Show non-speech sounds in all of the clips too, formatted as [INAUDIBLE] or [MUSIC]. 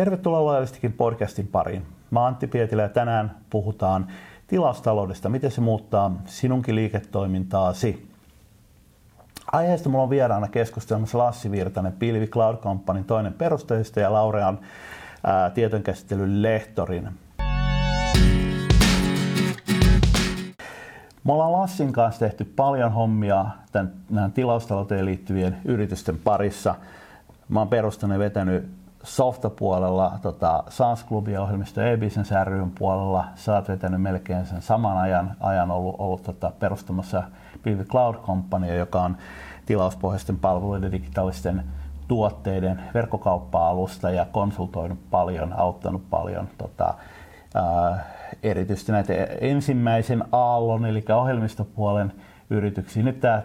Tervetuloa Loyalistikin podcastin pariin. Mä Antti Pietilä ja tänään puhutaan tilaustaloudesta, miten se muuttaa sinunkin liiketoimintaasi. Aiheesta mulla on vieraana keskustelemassa Lassi Virtanen, Pilvi Cloud Companyn toinen perustajista ja Laurean tietojenkäsittelyn lehtorin. Me ollaan Lassin kanssa tehty paljon hommia tämän tilaustalouteen liittyvien yritysten parissa. Mä oon perustanut ja vetänyt softapuolella tota, SaaS-klubia ohjelmisto e-business ryn puolella. Sä oot vetänyt melkein sen saman ajan, ajan ollut, ollut tota, perustamassa Pilvi Cloud Company, joka on tilauspohjaisten palveluiden digitaalisten tuotteiden verkkokauppa-alusta ja konsultoinut paljon, auttanut paljon tota, ää, erityisesti näitä ensimmäisen aallon, eli ohjelmistopuolen yrityksiä. Nyt tämä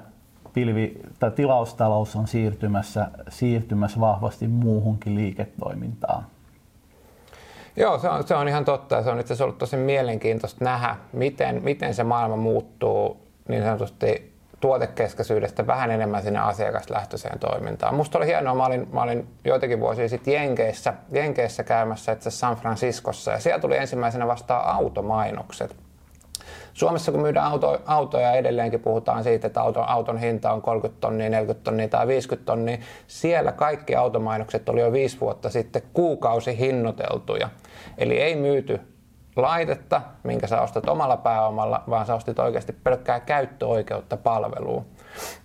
pilvi, tai tilaustalous on siirtymässä, siirtymässä vahvasti muuhunkin liiketoimintaan. Joo, se on, se on ihan totta. Se on itse asiassa ollut tosi mielenkiintoista nähdä, miten, miten se maailma muuttuu niin sanotusti tuotekeskeisyydestä vähän enemmän sinne asiakaslähtöiseen toimintaan. Musta oli hienoa, mä olin, mä olin joitakin vuosia sitten Jenkeissä, Jenkeissä käymässä itse San Franciscossa ja siellä tuli ensimmäisenä vastaan automainokset. Suomessa kun myydään auto, autoja edelleenkin puhutaan siitä, että auton, auton hinta on 30 tonnia, 40 tonnia tai 50 tonnia. Siellä kaikki automainokset oli jo viisi vuotta sitten kuukausi hinnoiteltuja. Eli ei myyty laitetta, minkä sä ostat omalla pääomalla, vaan sä ostit oikeasti pelkkää käyttöoikeutta palveluun.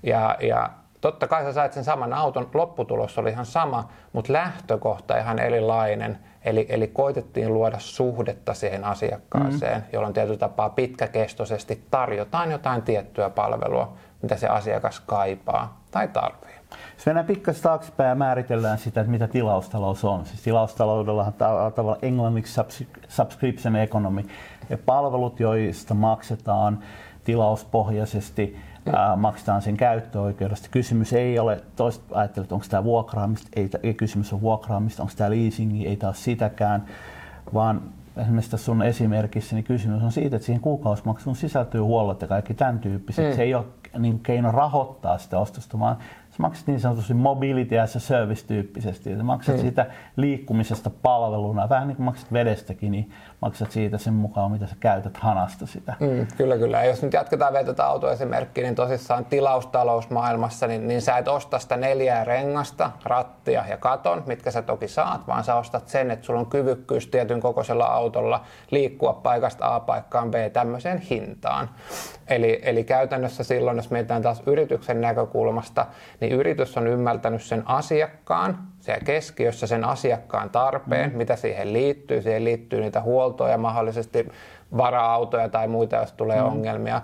Ja, ja totta kai sä sait sen saman auton, lopputulos oli ihan sama, mutta lähtökohta ihan erilainen. Eli, eli koitettiin luoda suhdetta siihen asiakkaaseen, mm. jolloin tietyllä tapaa pitkäkestoisesti tarjotaan jotain tiettyä palvelua, mitä se asiakas kaipaa tai tarvitsee. Jos mennään pikkasen taaksepäin ja määritellään sitä, että mitä tilaustalous on. Siis tilaustaloudella on tavallaan englanniksi subscription economy. Ja palvelut, joista maksetaan tilauspohjaisesti. Ää, maksetaan sen käyttöoikeudesta. Kysymys ei ole, toiset ajattelevat, että onko tämä vuokraamista, ei, ei kysymys on vuokraamista, onko tämä leasingi, ei taas sitäkään, vaan esimerkiksi tässä sun esimerkissä, niin kysymys on siitä, että siihen kuukausimaksuun sisältyy huollot ja kaikki tämän tyyppiset. Mm. Se ei ole niin keino rahoittaa sitä ostosta, vaan sä maksat niin sanotusti mobility as a service tyyppisesti. Sä maksat mm. siitä liikkumisesta palveluna, vähän niin kuin maksat vedestäkin, niin maksat siitä sen mukaan, mitä sä käytät hanasta sitä. Mm, kyllä, kyllä. Ja jos nyt jatketaan vielä tätä autoesimerkkiä, niin tosissaan tilaustalousmaailmassa, niin, niin sä et osta sitä neljää rengasta, rattia ja katon, mitkä sä toki saat, vaan sä ostat sen, että sulla on kyvykkyys tietyn kokoisella autolla liikkua paikasta A paikkaan B tämmöiseen hintaan. Eli, eli käytännössä silloin, jos mietitään taas yrityksen näkökulmasta, niin yritys on ymmärtänyt sen asiakkaan, siellä keskiössä sen asiakkaan tarpeen, mm. mitä siihen liittyy. Siihen liittyy niitä huoltoja, mahdollisesti vara-autoja tai muita, jos tulee mm. ongelmia.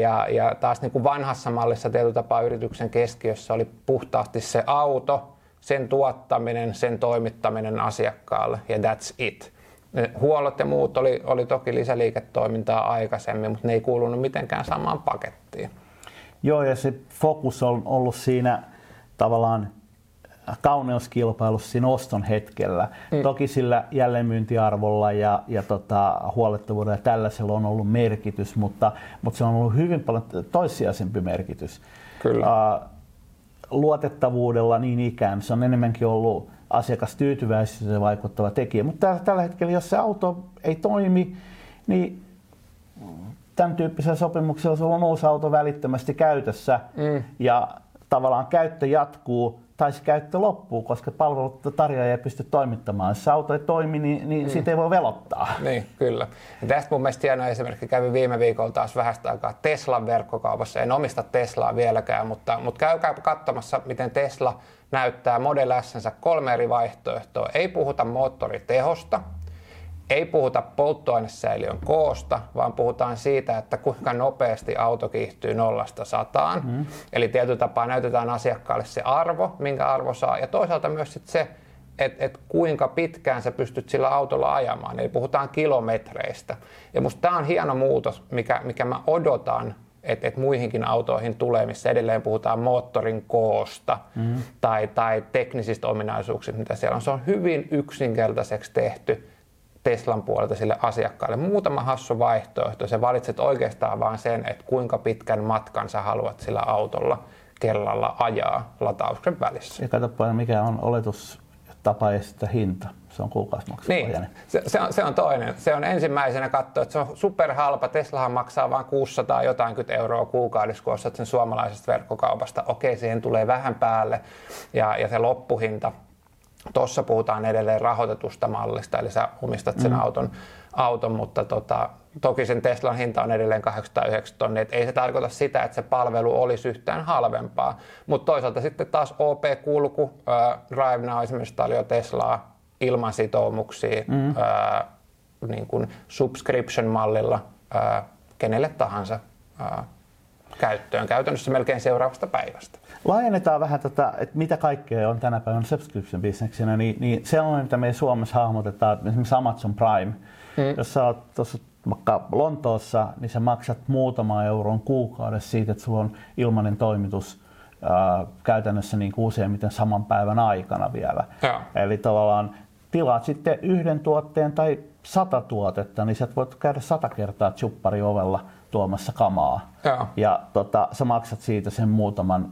Ja, ja taas niin kuin vanhassa mallissa tietyllä tapaa yrityksen keskiössä oli puhtaasti se auto, sen tuottaminen, sen toimittaminen asiakkaalle ja that's it. Ne huollot ja muut oli, oli toki lisäliiketoimintaa aikaisemmin, mutta ne ei kuulunut mitenkään samaan pakettiin. Joo, ja se fokus on ollut siinä tavallaan kauneuskilpailussa siinä oston hetkellä. Mm. Toki sillä jälleenmyyntiarvolla ja, ja tota, huolettavuudella ja tällaisella on ollut merkitys, mutta, mutta se on ollut hyvin paljon toissijaisempi merkitys. Kyllä. Uh, luotettavuudella niin ikään. Se on enemmänkin ollut asiakastyytyväisyyteen vaikuttava tekijä. Mutta tällä hetkellä, jos se auto ei toimi, niin tämän tyyppisellä sopimuksella sulla on uusi auto välittömästi käytössä mm. ja tavallaan käyttö jatkuu tai se käyttö loppuu, koska palvelut tarjoaja ei pysty toimittamaan. Jos auto ei toimi, niin, niin mm. siitä ei voi velottaa. Niin, kyllä. Ja tästä mun mielestä hieno esimerkki kävi viime viikolla taas vähästä aikaa Teslan verkkokaupassa. En omista Teslaa vieläkään, mutta, mutta käykää katsomassa, miten Tesla näyttää Model S kolme eri vaihtoehtoa. Ei puhuta moottoritehosta, ei puhuta polttoainesäiliön koosta, vaan puhutaan siitä, että kuinka nopeasti auto kiihtyy nollasta sataan. Mm. Eli tietyllä tapaa näytetään asiakkaalle se arvo, minkä arvo saa, ja toisaalta myös sit se, että et kuinka pitkään sä pystyt sillä autolla ajamaan. Eli puhutaan kilometreistä. Ja musta tämä on hieno muutos, mikä, mikä mä odotan että et muihinkin autoihin tulee, missä edelleen puhutaan moottorin koosta mm. tai, tai teknisistä ominaisuuksista, mitä siellä on. Se on hyvin yksinkertaiseksi tehty Teslan puolelta sille asiakkaalle. Muutama hassu vaihtoehto. Se valitset oikeastaan vain sen, että kuinka pitkän matkan sä haluat sillä autolla kellalla ajaa latauksen välissä. Ja katsoppa, mikä on oletus tapa esittää hinta. Se on kuukausimaksu. Niin, se, se, on, se on toinen. Se on ensimmäisenä katsoa, että se on superhalpa. Teslahan maksaa vain 600 jotain euroa kuukaudessa, kun ostat sen suomalaisesta verkkokaupasta. Okei, siihen tulee vähän päälle. Ja, ja se loppuhinta, tuossa puhutaan edelleen rahoitetusta mallista, eli sä omistat sen mm. auton, auton, mutta tota, toki sen Teslan hinta on edelleen 890 tonnia, ei se tarkoita sitä, että se palvelu olisi yhtään halvempaa. Mutta toisaalta sitten taas OP-kulku, äh, Drive Now esimerkiksi tarjoaa Teslaa ilman sitoumuksia mm. äh, niin kuin subscription-mallilla äh, kenelle tahansa äh, käyttöön, käytännössä melkein seuraavasta päivästä. Laajennetaan vähän tätä, että mitä kaikkea on tänä päivänä subscription bisneksenä, niin, niin sellainen, mitä me Suomessa hahmotetaan, esimerkiksi Amazon Prime, mm. jos sä oot tuossa vaikka Lontoossa, niin sä maksat muutama euron kuukaudessa siitä, että sulla on ilmainen toimitus ää, käytännössä niin kuin useimmiten saman päivän aikana vielä. Ja. Eli tavallaan tilaat sitten yhden tuotteen tai sata tuotetta, niin sä voit käydä sata kertaa chuppari ovella tuomassa kamaa. Ja, ja tota, sä maksat siitä sen muutaman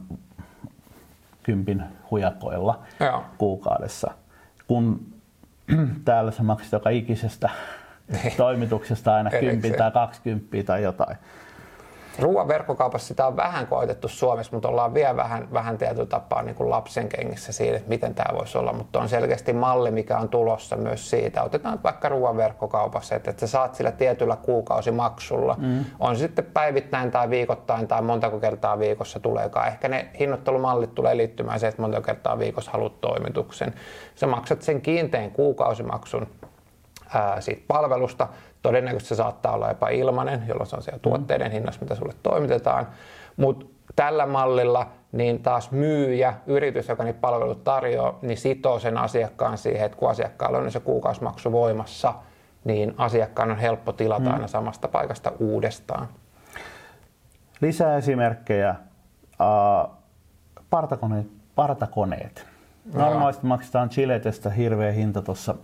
kympin hujakoilla ja. kuukaudessa. Kun [CLEARS THROAT] täällä sä maksat joka ikisestä niin. toimituksesta aina 10 tai 20 tai jotain. Ruoan verkkokaupassa sitä on vähän koetettu Suomessa, mutta ollaan vielä vähän, vähän tietyllä tapaa niin kuin lapsen kengissä siitä, että miten tämä voisi olla. Mutta on selkeästi malli, mikä on tulossa myös siitä. Otetaan vaikka ruoan verkkokaupassa, että, että sä saat sillä tietyllä kuukausimaksulla. Mm. On se sitten päivittäin tai viikoittain tai montako kertaa viikossa tuleekaan. Ehkä ne hinnoittelumallit tulee liittymään se, että montako kertaa viikossa haluat toimituksen. Sä maksat sen kiinteän kuukausimaksun ää, siitä palvelusta. Todennäköisesti se saattaa olla jopa ilmainen, jolloin se on siellä tuotteiden hinnassa, mitä sulle toimitetaan. Mutta tällä mallilla niin taas myyjä, yritys, joka niitä palvelut tarjoaa, niin sitoo sen asiakkaan siihen, että kun asiakkaalla on se kuukausimaksu voimassa, niin asiakkaan on helppo tilata mm. aina samasta paikasta uudestaan. Lisää esimerkkejä. Uh, partakoneet. partakoneet. Normaalisti maksetaan Chiletestä hirveä hinta tuossa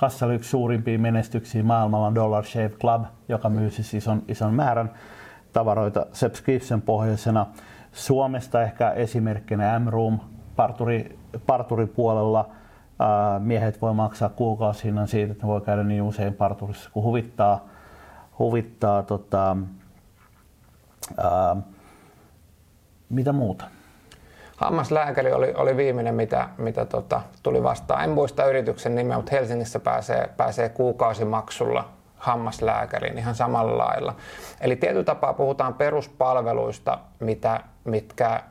Kassalla yksi suurimpia menestyksiä maailmalla Dollar Shave Club, joka myy siis ison, ison määrän tavaroita subscription pohjaisena. Suomesta ehkä esimerkkinä M-Room parturi, parturipuolella ää, miehet voi maksaa kuukausihinnan siitä, että ne voi käydä niin usein parturissa kuin huvittaa. huvittaa tota, ää, mitä muuta? Hammaslääkäri oli, oli viimeinen, mitä, mitä tota, tuli vastaan. En muista yrityksen nimeä, mutta Helsingissä pääsee, pääsee kuukausimaksulla hammaslääkäriin ihan samalla lailla. Eli tietyllä tapaa puhutaan peruspalveluista, mitä, mitkä,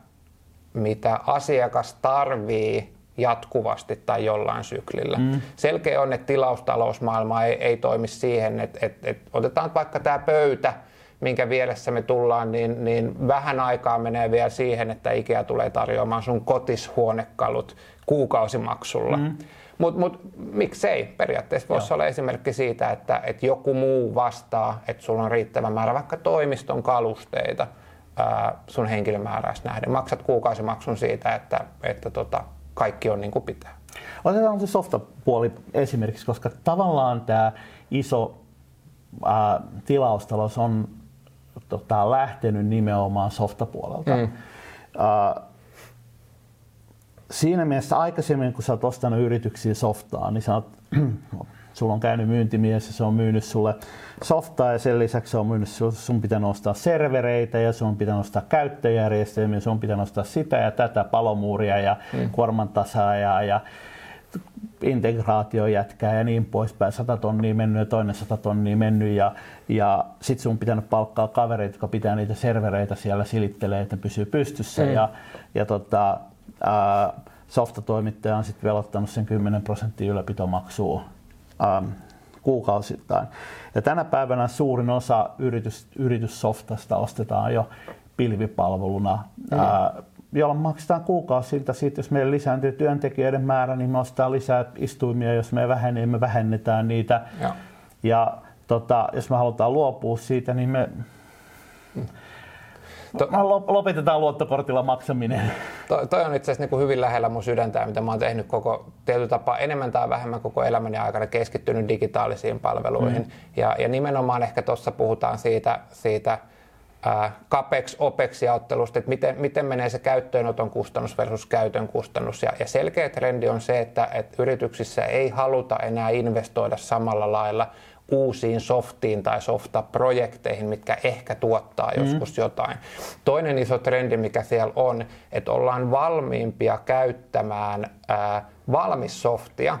mitä asiakas tarvii jatkuvasti tai jollain syklillä. Mm. Selkeä on, että tilaustalousmaailma ei, ei toimi siihen, että, että, että otetaan vaikka tämä pöytä, minkä vieressä me tullaan, niin, niin vähän aikaa menee vielä siihen, että Ikea tulee tarjoamaan sun kotishuonekalut kuukausimaksulla. Mm. Mutta mut, miksei? Periaatteessa voisi olla esimerkki siitä, että, että joku muu vastaa, että sulla on riittävä määrä vaikka toimiston kalusteita ää, sun henkilömääräistä nähden. Maksat kuukausimaksun siitä, että, että tota, kaikki on niin kuin pitää. Otetaan se softapuoli esimerkiksi, koska tavallaan tämä iso ää, tilaustalous on tota, lähtenyt nimenomaan softapuolelta. Mm. Uh, siinä mielessä aikaisemmin, kun sä oot ostanut yrityksiä softaa, niin sä oot, [CLEARS THROAT] sulla on käynyt myyntimies ja se on myynyt sulle softaa ja sen lisäksi se on myynyt sulle, sun pitää nostaa servereitä ja sun pitää nostaa käyttöjärjestelmiä, sun pitää nostaa sitä ja tätä palomuuria ja mm. kuormantasaa ja, ja integraatiojätkää ja niin poispäin. 100 tonnia mennyt ja toinen 100 tonnia mennyt ja, ja sit sun pitänyt palkkaa kavereita, jotka pitää niitä servereitä siellä silittelee, että ne pysyy pystyssä mm. ja, ja tota, ää, softatoimittaja on sitten velottanut sen 10 prosenttia ylläpitomaksua ää, kuukausittain. Ja tänä päivänä suurin osa yritys, yrityssoftasta ostetaan jo pilvipalveluna. Mm. Ää, jolla maksetaan kuukausilta siitä, jos meillä lisääntyy työntekijöiden määrä, niin me ostetaan lisää istuimia, jos me vähenee, me vähennetään niitä. Ja, ja tota, jos me halutaan luopua siitä, niin me To, lopetetaan luottokortilla maksaminen. To, toi on itse asiassa niin hyvin lähellä mun sydäntä, mitä mä oon tehnyt koko tietyllä tapaa enemmän tai vähemmän koko elämäni aikana keskittynyt digitaalisiin palveluihin. Mm. Ja, ja nimenomaan ehkä tuossa puhutaan siitä, siitä capex, opex jaottelusta, että miten, miten menee se käyttöönoton kustannus versus käytön kustannus. Ja, ja selkeä trendi on se, että, että yrityksissä ei haluta enää investoida samalla lailla uusiin softiin tai softaprojekteihin, mitkä ehkä tuottaa mm. joskus jotain. Toinen iso trendi, mikä siellä on, että ollaan valmiimpia käyttämään ää, valmissoftia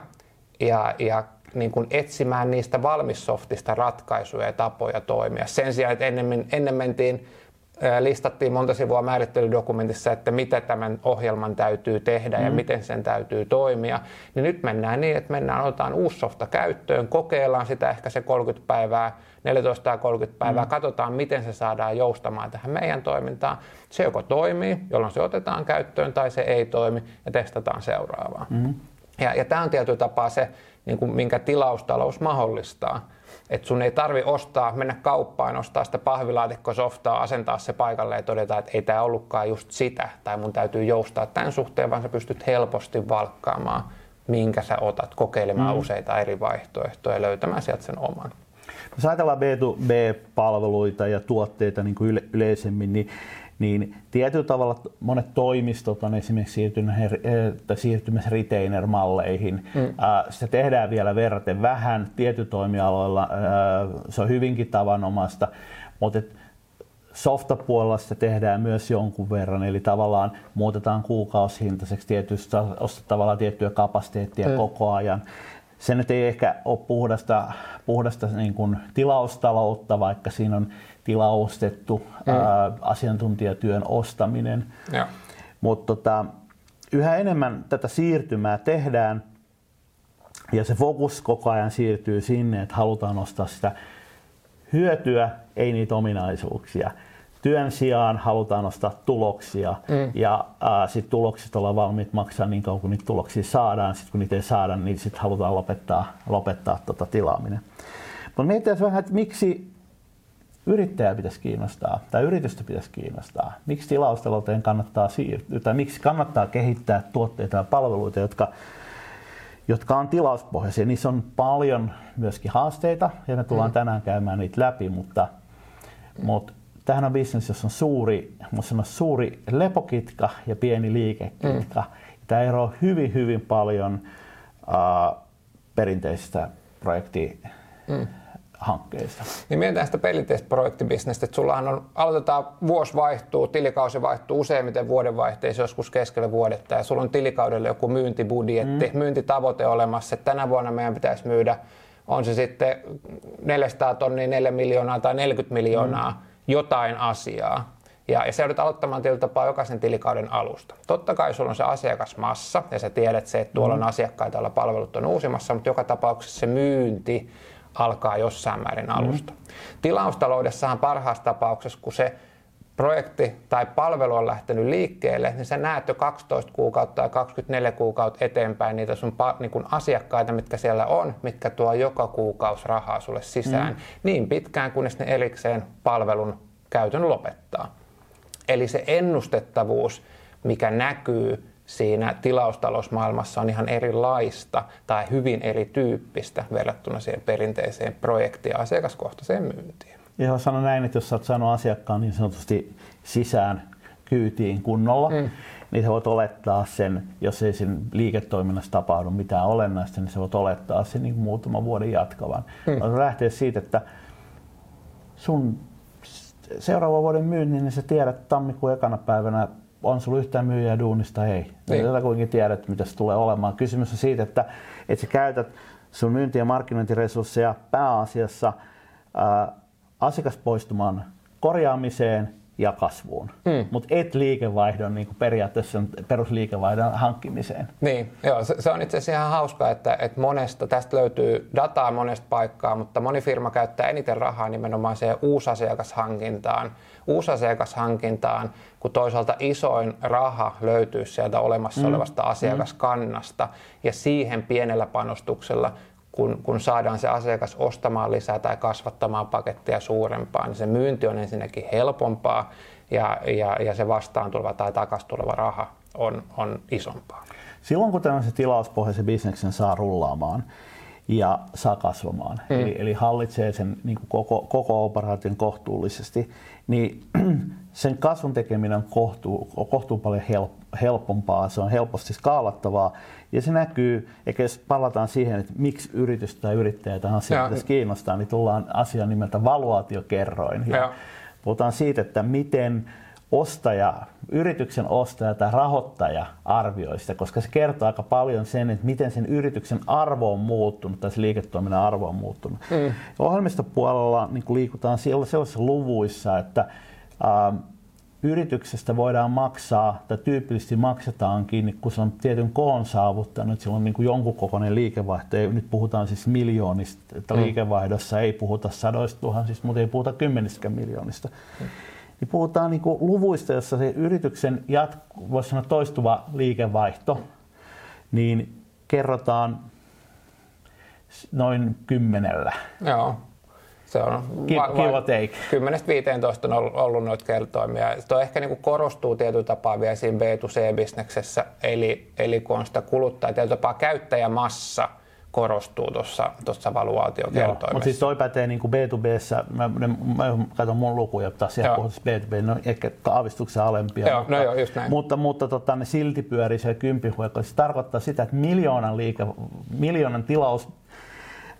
ja, ja niin kuin etsimään niistä valmissoftista ratkaisuja ja tapoja toimia. Sen sijaan, että ennen, ennen mentiin listattiin monta sivua määrittelydokumentissa, että mitä tämän ohjelman täytyy tehdä mm. ja miten sen täytyy toimia. Niin nyt mennään niin, että mennään, otetaan uusi softa käyttöön, kokeillaan sitä ehkä se 30 päivää, 14 tai 30 päivää, mm. katsotaan miten se saadaan joustamaan tähän meidän toimintaan. Se joko toimii, jolloin se otetaan käyttöön, tai se ei toimi ja testataan seuraavaa. Mm. Ja, ja tämä on tietyllä tapaa se, niin kuin, minkä tilaustalous mahdollistaa. Että sun ei tarvi ostaa, mennä kauppaan, ostaa sitä pahvilaatikkosoftaa, asentaa se paikalle ja todeta, että ei tämä ollutkaan just sitä, tai mun täytyy joustaa tämän suhteen, vaan sä pystyt helposti valkkaamaan, minkä sä otat, kokeilemaan mm. useita eri vaihtoehtoja ja löytämään sieltä sen oman. Jos ajatellaan B2B-palveluita ja tuotteita niin kuin yleisemmin, niin niin tietyllä tavalla monet toimistot on esimerkiksi siirtymässä retainer-malleihin. Mm. Se tehdään vielä verraten vähän. Tietyillä toimialoilla se on hyvinkin tavanomaista, mutta softapuolella se tehdään myös jonkun verran, eli tavallaan muutetaan kuukausihintaiseksi tietystä, tavallaan tiettyä kapasiteettia mm. koko ajan. Se nyt ei ehkä ole puhdasta, puhdasta niin kuin tilaustaloutta, vaikka siinä on tilaustettu mm. ää, asiantuntijatyön ostaminen. Mutta tota, yhä enemmän tätä siirtymää tehdään ja se fokus koko ajan siirtyy sinne, että halutaan ostaa sitä hyötyä, ei niitä ominaisuuksia. Työn sijaan halutaan ostaa tuloksia mm. ja sitten tuloksista ollaan valmiit maksaa niin kauan kuin niitä tuloksia saadaan. Sitten kun niitä ei saada, niin sitten halutaan lopettaa, lopettaa tota tilaaminen. Mutta mietitään vähän, että miksi yrittäjää pitäisi kiinnostaa tai yritystä pitäisi kiinnostaa? Miksi tilaustalouteen kannattaa siirtyä tai miksi kannattaa kehittää tuotteita ja palveluita, jotka, jotka on tilauspohjaisia? Niissä on paljon myöskin haasteita ja me tullaan mm. tänään käymään niitä läpi, mutta, mutta tähän on bisnes, jossa on suuri, sanoa, suuri lepokitka ja pieni liikekitka. Mm. Tämä eroaa hyvin, hyvin paljon uh, perinteisistä projekti mm hankkeista. Niin mietitään sitä perinteistä projektibisnestä, että sullahan on, aloitetaan, vuosi vaihtuu, tilikausi vaihtuu useimmiten vuodenvaihteessa joskus keskellä vuodetta ja sulla on tilikaudelle joku myyntibudjetti, mm. myyntitavoite olemassa, että tänä vuonna meidän pitäisi myydä, on se sitten 400 tonnia, 4 miljoonaa tai 40 miljoonaa, mm. jotain asiaa. Ja, ja se joudut aloittamaan tietyllä tapaa jokaisen tilikauden alusta. Totta kai sulla on se asiakasmassa ja sä tiedät se, että tuolla on mm. asiakkaita, joilla palvelut on uusimassa, mutta joka tapauksessa se myynti alkaa jossain määrin alusta. Mm. Tilaustaloudessahan parhaassa tapauksessa, kun se projekti tai palvelu on lähtenyt liikkeelle, niin sä näet jo 12 kuukautta tai 24 kuukautta eteenpäin niitä sun niin kun asiakkaita, mitkä siellä on, mitkä tuo joka kuukausi rahaa sulle sisään, mm. niin pitkään kunnes ne erikseen palvelun käytön lopettaa. Eli se ennustettavuus, mikä näkyy siinä tilaustalousmaailmassa on ihan erilaista tai hyvin erityyppistä verrattuna siihen perinteiseen projekti- ja asiakaskohtaiseen myyntiin. Joo, sanon näin, että jos sä oot saanut asiakkaan niin sanotusti sisään kyytiin kunnolla, mm. niin sä voit olettaa sen, jos ei sen liiketoiminnassa tapahdu mitään olennaista, niin sä voit olettaa sen niin muutaman vuoden jatkavan. Mm. Lähtee siitä, että sun seuraavan vuoden myynnin, niin sä tiedät tammikuun ekana päivänä on sulla yhtään myyjää duunista, ei. Niin. Tätä kuitenkin tiedät, mitä se tulee olemaan. Kysymys on siitä, että, että sä käytät sun myynti- ja markkinointiresursseja pääasiassa ää, asiakaspoistuman korjaamiseen ja kasvuun, mm. mutta et liikevaihdon niin kuin periaatteessa perusliikevaihdon hankkimiseen. Niin, joo, se, se on itse asiassa ihan hauska, että, että monesta, tästä löytyy dataa monesta paikkaa, mutta moni firma käyttää eniten rahaa nimenomaan siihen uusasiakashankintaan, uusasiakashankintaan, kun toisaalta isoin raha löytyy sieltä olemassa mm. olevasta mm. asiakaskannasta ja siihen pienellä panostuksella kun, kun saadaan se asiakas ostamaan lisää tai kasvattamaan pakettia suurempaa, niin se myynti on ensinnäkin helpompaa ja, ja, ja se vastaan tuleva tai takaisin tuleva raha on, on isompaa. Silloin kun tämmöisen tilauspohjaisen bisneksen saa rullaamaan, ja saa kasvamaan. Mm. Eli, eli hallitsee sen niin kuin koko, koko operaation kohtuullisesti, niin [CLEARS THROAT] sen kasvun tekeminen on kohtuu, kohtuu paljon help, helpompaa, se on helposti skaalattavaa ja se näkyy, eikä jos palataan siihen, että miksi yritys tai yrittäjä tähän asiaan kiinnostaa, niin tullaan asiaan nimeltä valuaatiokerroin. Ja ja. Puhutaan siitä, että miten ostaja, yrityksen ostaja tai rahoittaja arvioi sitä, koska se kertoo aika paljon sen, että miten sen yrityksen arvo on muuttunut tai se liiketoiminnan arvo on muuttunut. Mm. Ohjelmistopuolella niin liikutaan sellaisissa luvuissa, että äh, yrityksestä voidaan maksaa, tai tyypillisesti maksetaankin, kun se on tietyn koon saavuttanut, sillä on niin kuin jonkun kokoinen liikevaihto, ja nyt puhutaan siis miljoonista, että mm. liikevaihdossa ei puhuta sadoista tuhansista, mutta ei puhuta kymmenistäkään miljoonista. Mm niin puhutaan niin luvuista, jossa se yrityksen jatku, voisi sanoa toistuva liikevaihto, niin kerrotaan noin kymmenellä. Joo. Se on give, give take. 10-15 on ollut noita kertoimia. Tuo ehkä niin kuin korostuu tietyllä tapaa vielä siinä B2C-bisneksessä, eli, eli kun on sitä kuluttaa tietyllä tapaa käyttäjämassa, korostuu tuossa tuossa valuaatiokertoimessa. Mutta siis toi pätee niin kuin B2Bssä, mä, mä, mä katson mun lukuja, taas siellä puhutaan B2B, no ehkä aavistuksen alempia. Joo, no mutta, no joo, just näin. Mutta, mutta tota, ne silti pyörii siellä kympihuekko. Se tarkoittaa sitä, että miljoonan, liike, miljoonan tilaus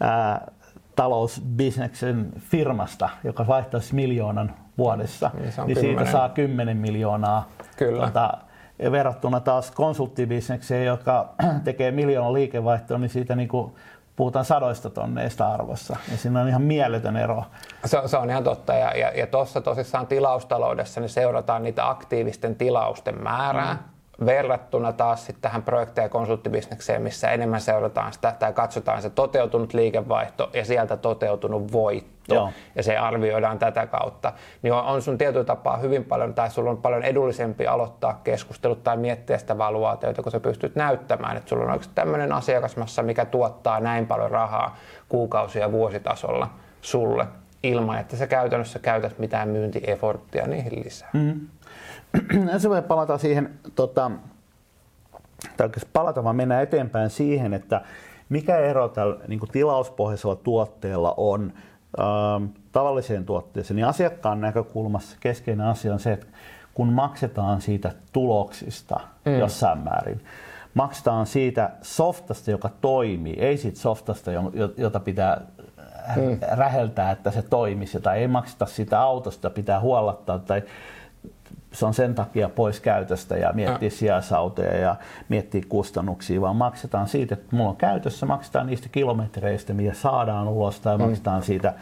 ää, talousbisneksen firmasta, joka vaihtaisi miljoonan vuodessa, niin, niin siitä saa 10 miljoonaa Kyllä. Tota, verrattuna taas konsulttibisnekseen, joka [CLEARS THROAT] tekee miljoona liikevaihtoa, niin siitä niin kuin puhutaan sadoista tonneista arvossa. Ja siinä on ihan mieletön ero. Se, se on ihan totta. Ja, ja, ja tuossa tosissaan tilaustaloudessa niin seurataan niitä aktiivisten tilausten määrää. Mm verrattuna taas sitten tähän projekti- ja konsulttibisnekseen, missä enemmän seurataan sitä tai katsotaan se toteutunut liikevaihto ja sieltä toteutunut voitto Joo. ja se arvioidaan tätä kautta, niin on, on sun tietyllä tapaa hyvin paljon tai sulla on paljon edullisempi aloittaa keskustelut tai miettiä sitä valuaatiota, kun sä pystyt näyttämään, että sulla on oikeasti tämmöinen asiakasmassa, mikä tuottaa näin paljon rahaa kuukausi- ja vuositasolla sulle ilman, että sä käytännössä käytät mitään myyntieforttia niihin lisää. Mm. [CLEARS THROAT] ensin voi palata siihen, tota, tai palata vaan mennä eteenpäin siihen, että mikä ero tällä niin kuin tilauspohjaisella tuotteella on ähm, tavalliseen tuotteeseen, niin asiakkaan näkökulmassa keskeinen asia on se, että kun maksetaan siitä tuloksista mm. jossain määrin, maksetaan siitä softasta, joka toimii, ei siitä softasta, jota pitää mm. räheltää, että se toimisi, tai ei makseta sitä autosta, pitää huollattaa, tai se on sen takia pois käytöstä ja miettiä sijaisautoja ja miettiä kustannuksia, vaan maksetaan siitä, että mulla on käytössä, maksetaan niistä kilometreistä, mitä saadaan ulos tai mm. maksetaan siitä,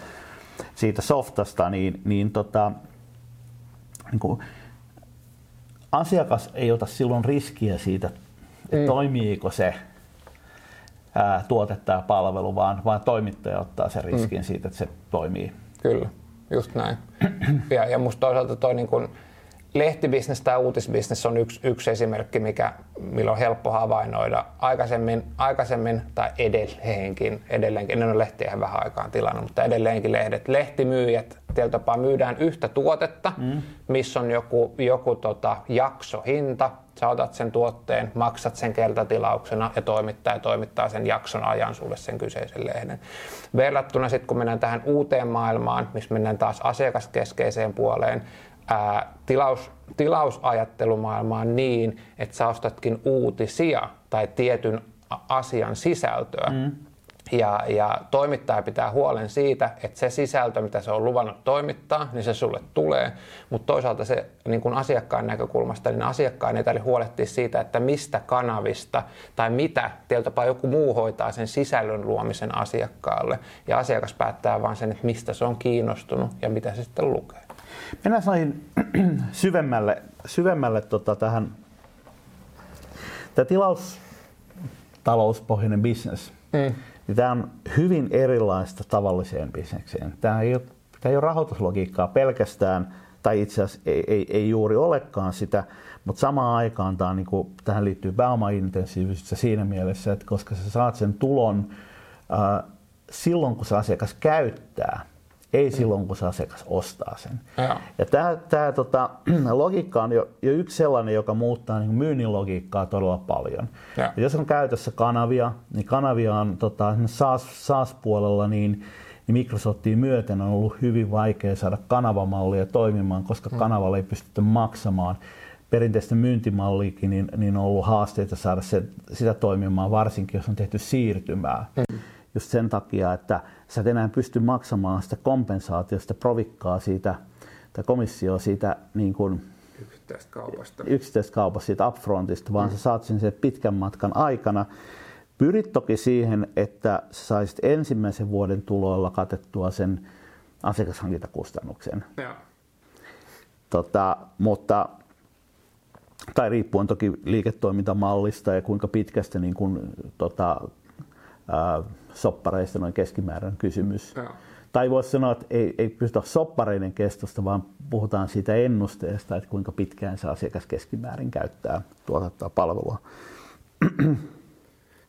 siitä softasta, niin, niin, tota, niin kuin, asiakas ei ota silloin riskiä siitä, että mm. toimiiko se ää, tuote tai palvelu, vaan, vaan toimittaja ottaa sen riskin mm. siitä, että se toimii. Kyllä, just näin. ja, ja musta toisaalta toi niin kun, lehtibisnes tai uutisbisnes on yksi, yksi esimerkki, mikä, millä on helppo havainnoida. Aikaisemmin, aikaisemmin tai edelleenkin, edelleenkin, en ole lehtiä ihan vähän aikaan tilannut, mutta edelleenkin lehdet, lehtimyyjät tietyllä tapaa myydään yhtä tuotetta, mm. missä on joku, joku tota, jaksohinta, sä otat sen tuotteen, maksat sen kertatilauksena ja toimittaja toimittaa sen jakson ajan sulle sen kyseisen lehden. Verrattuna sitten kun mennään tähän uuteen maailmaan, missä mennään taas asiakaskeskeiseen puoleen, ää, tilaus, tilausajattelumaailmaan niin, että sä ostatkin uutisia tai tietyn asian sisältöä. Mm. Ja, ja toimittaja pitää huolen siitä, että se sisältö, mitä se on luvannut toimittaa, niin se sulle tulee. Mutta toisaalta se niin kun asiakkaan näkökulmasta, niin asiakkaan ei tarvitse huolehtia siitä, että mistä kanavista tai mitä tietyllä joku muu hoitaa sen sisällön luomisen asiakkaalle. Ja asiakas päättää vain sen, että mistä se on kiinnostunut ja mitä se sitten lukee. Mennään sain [CLEARS THROAT] syvemmälle, syvemmälle tota tähän. Tämä tilaustalouspohjainen bisnes, mm. niin tämä on hyvin erilaista tavalliseen bisnekseen. Tämä ei ole, tämä ei ole rahoituslogiikkaa pelkästään, tai itse asiassa ei, ei, ei juuri olekaan sitä, mutta samaan aikaan tämä niin kuin, tähän liittyy pääomaintensiivisyyttä siinä mielessä, että koska sä saat sen tulon äh, silloin, kun se asiakas käyttää, ei silloin kun se asiakas ostaa sen. Ja tämä, tämä tota, [CLEARS THROAT] logiikka on jo, jo yksi sellainen, joka muuttaa niin myynnin logiikkaa todella paljon. Joo. Ja jos on käytössä kanavia, niin kanavia on tota, SaaS, SaaS-puolella, niin, niin Microsoftiin myöten on ollut hyvin vaikea saada kanavamallia toimimaan, koska Mm. kanavalle ei pystytty maksamaan. Perinteisten myyntimalliikin niin, niin on ollut haasteita saada se, sitä toimimaan, varsinkin jos on tehty siirtymää. Mm. Just sen takia, että sä et enää pysty maksamaan sitä kompensaatiosta, provikkaa siitä, tai komissio siitä niin kuin Yksittäistä kaupasta. yksittäisestä kaupasta, siitä upfrontista, vaan sä saat sen, sen pitkän matkan aikana. Pyrit toki siihen, että sä saisit ensimmäisen vuoden tuloilla katettua sen asiakashankintakustannuksen. Joo. Tota, mutta, tai riippuen toki liiketoimintamallista ja kuinka pitkästä niin kun, tota, ää, soppareista noin keskimääräinen kysymys. Joo. Tai voisi sanoa, että ei, ei pystytä soppareiden kestosta, vaan puhutaan siitä ennusteesta, että kuinka pitkään se asiakas keskimäärin käyttää tuotettua palvelua. [CLEARS THROAT]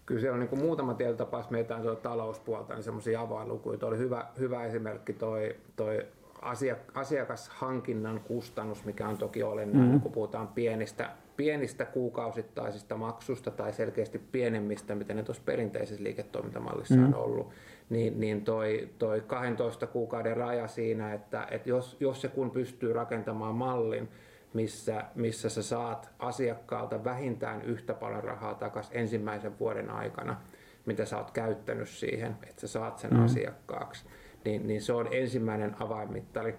Kyllä siellä on niin kuin muutama tietotapa, jos mietitään tuota talouspuolta, niin semmoisia avainlukuja. Tuo oli hyvä, hyvä esimerkki toi, toi asiak- asiakashankinnan kustannus, mikä on toki olennainen, mm-hmm. kun puhutaan pienistä, pienistä kuukausittaisista maksusta tai selkeästi pienemmistä, mitä ne tuossa perinteisessä liiketoimintamallissa mm-hmm. on ollut, niin, niin toi, toi 12 kuukauden raja siinä, että, että jos, jos se kun pystyy rakentamaan mallin, missä, missä sä saat asiakkaalta vähintään yhtä paljon rahaa takaisin ensimmäisen vuoden aikana, mitä sä oot käyttänyt siihen, että sä saat sen mm. asiakkaaksi, niin, niin se on ensimmäinen avainmittari,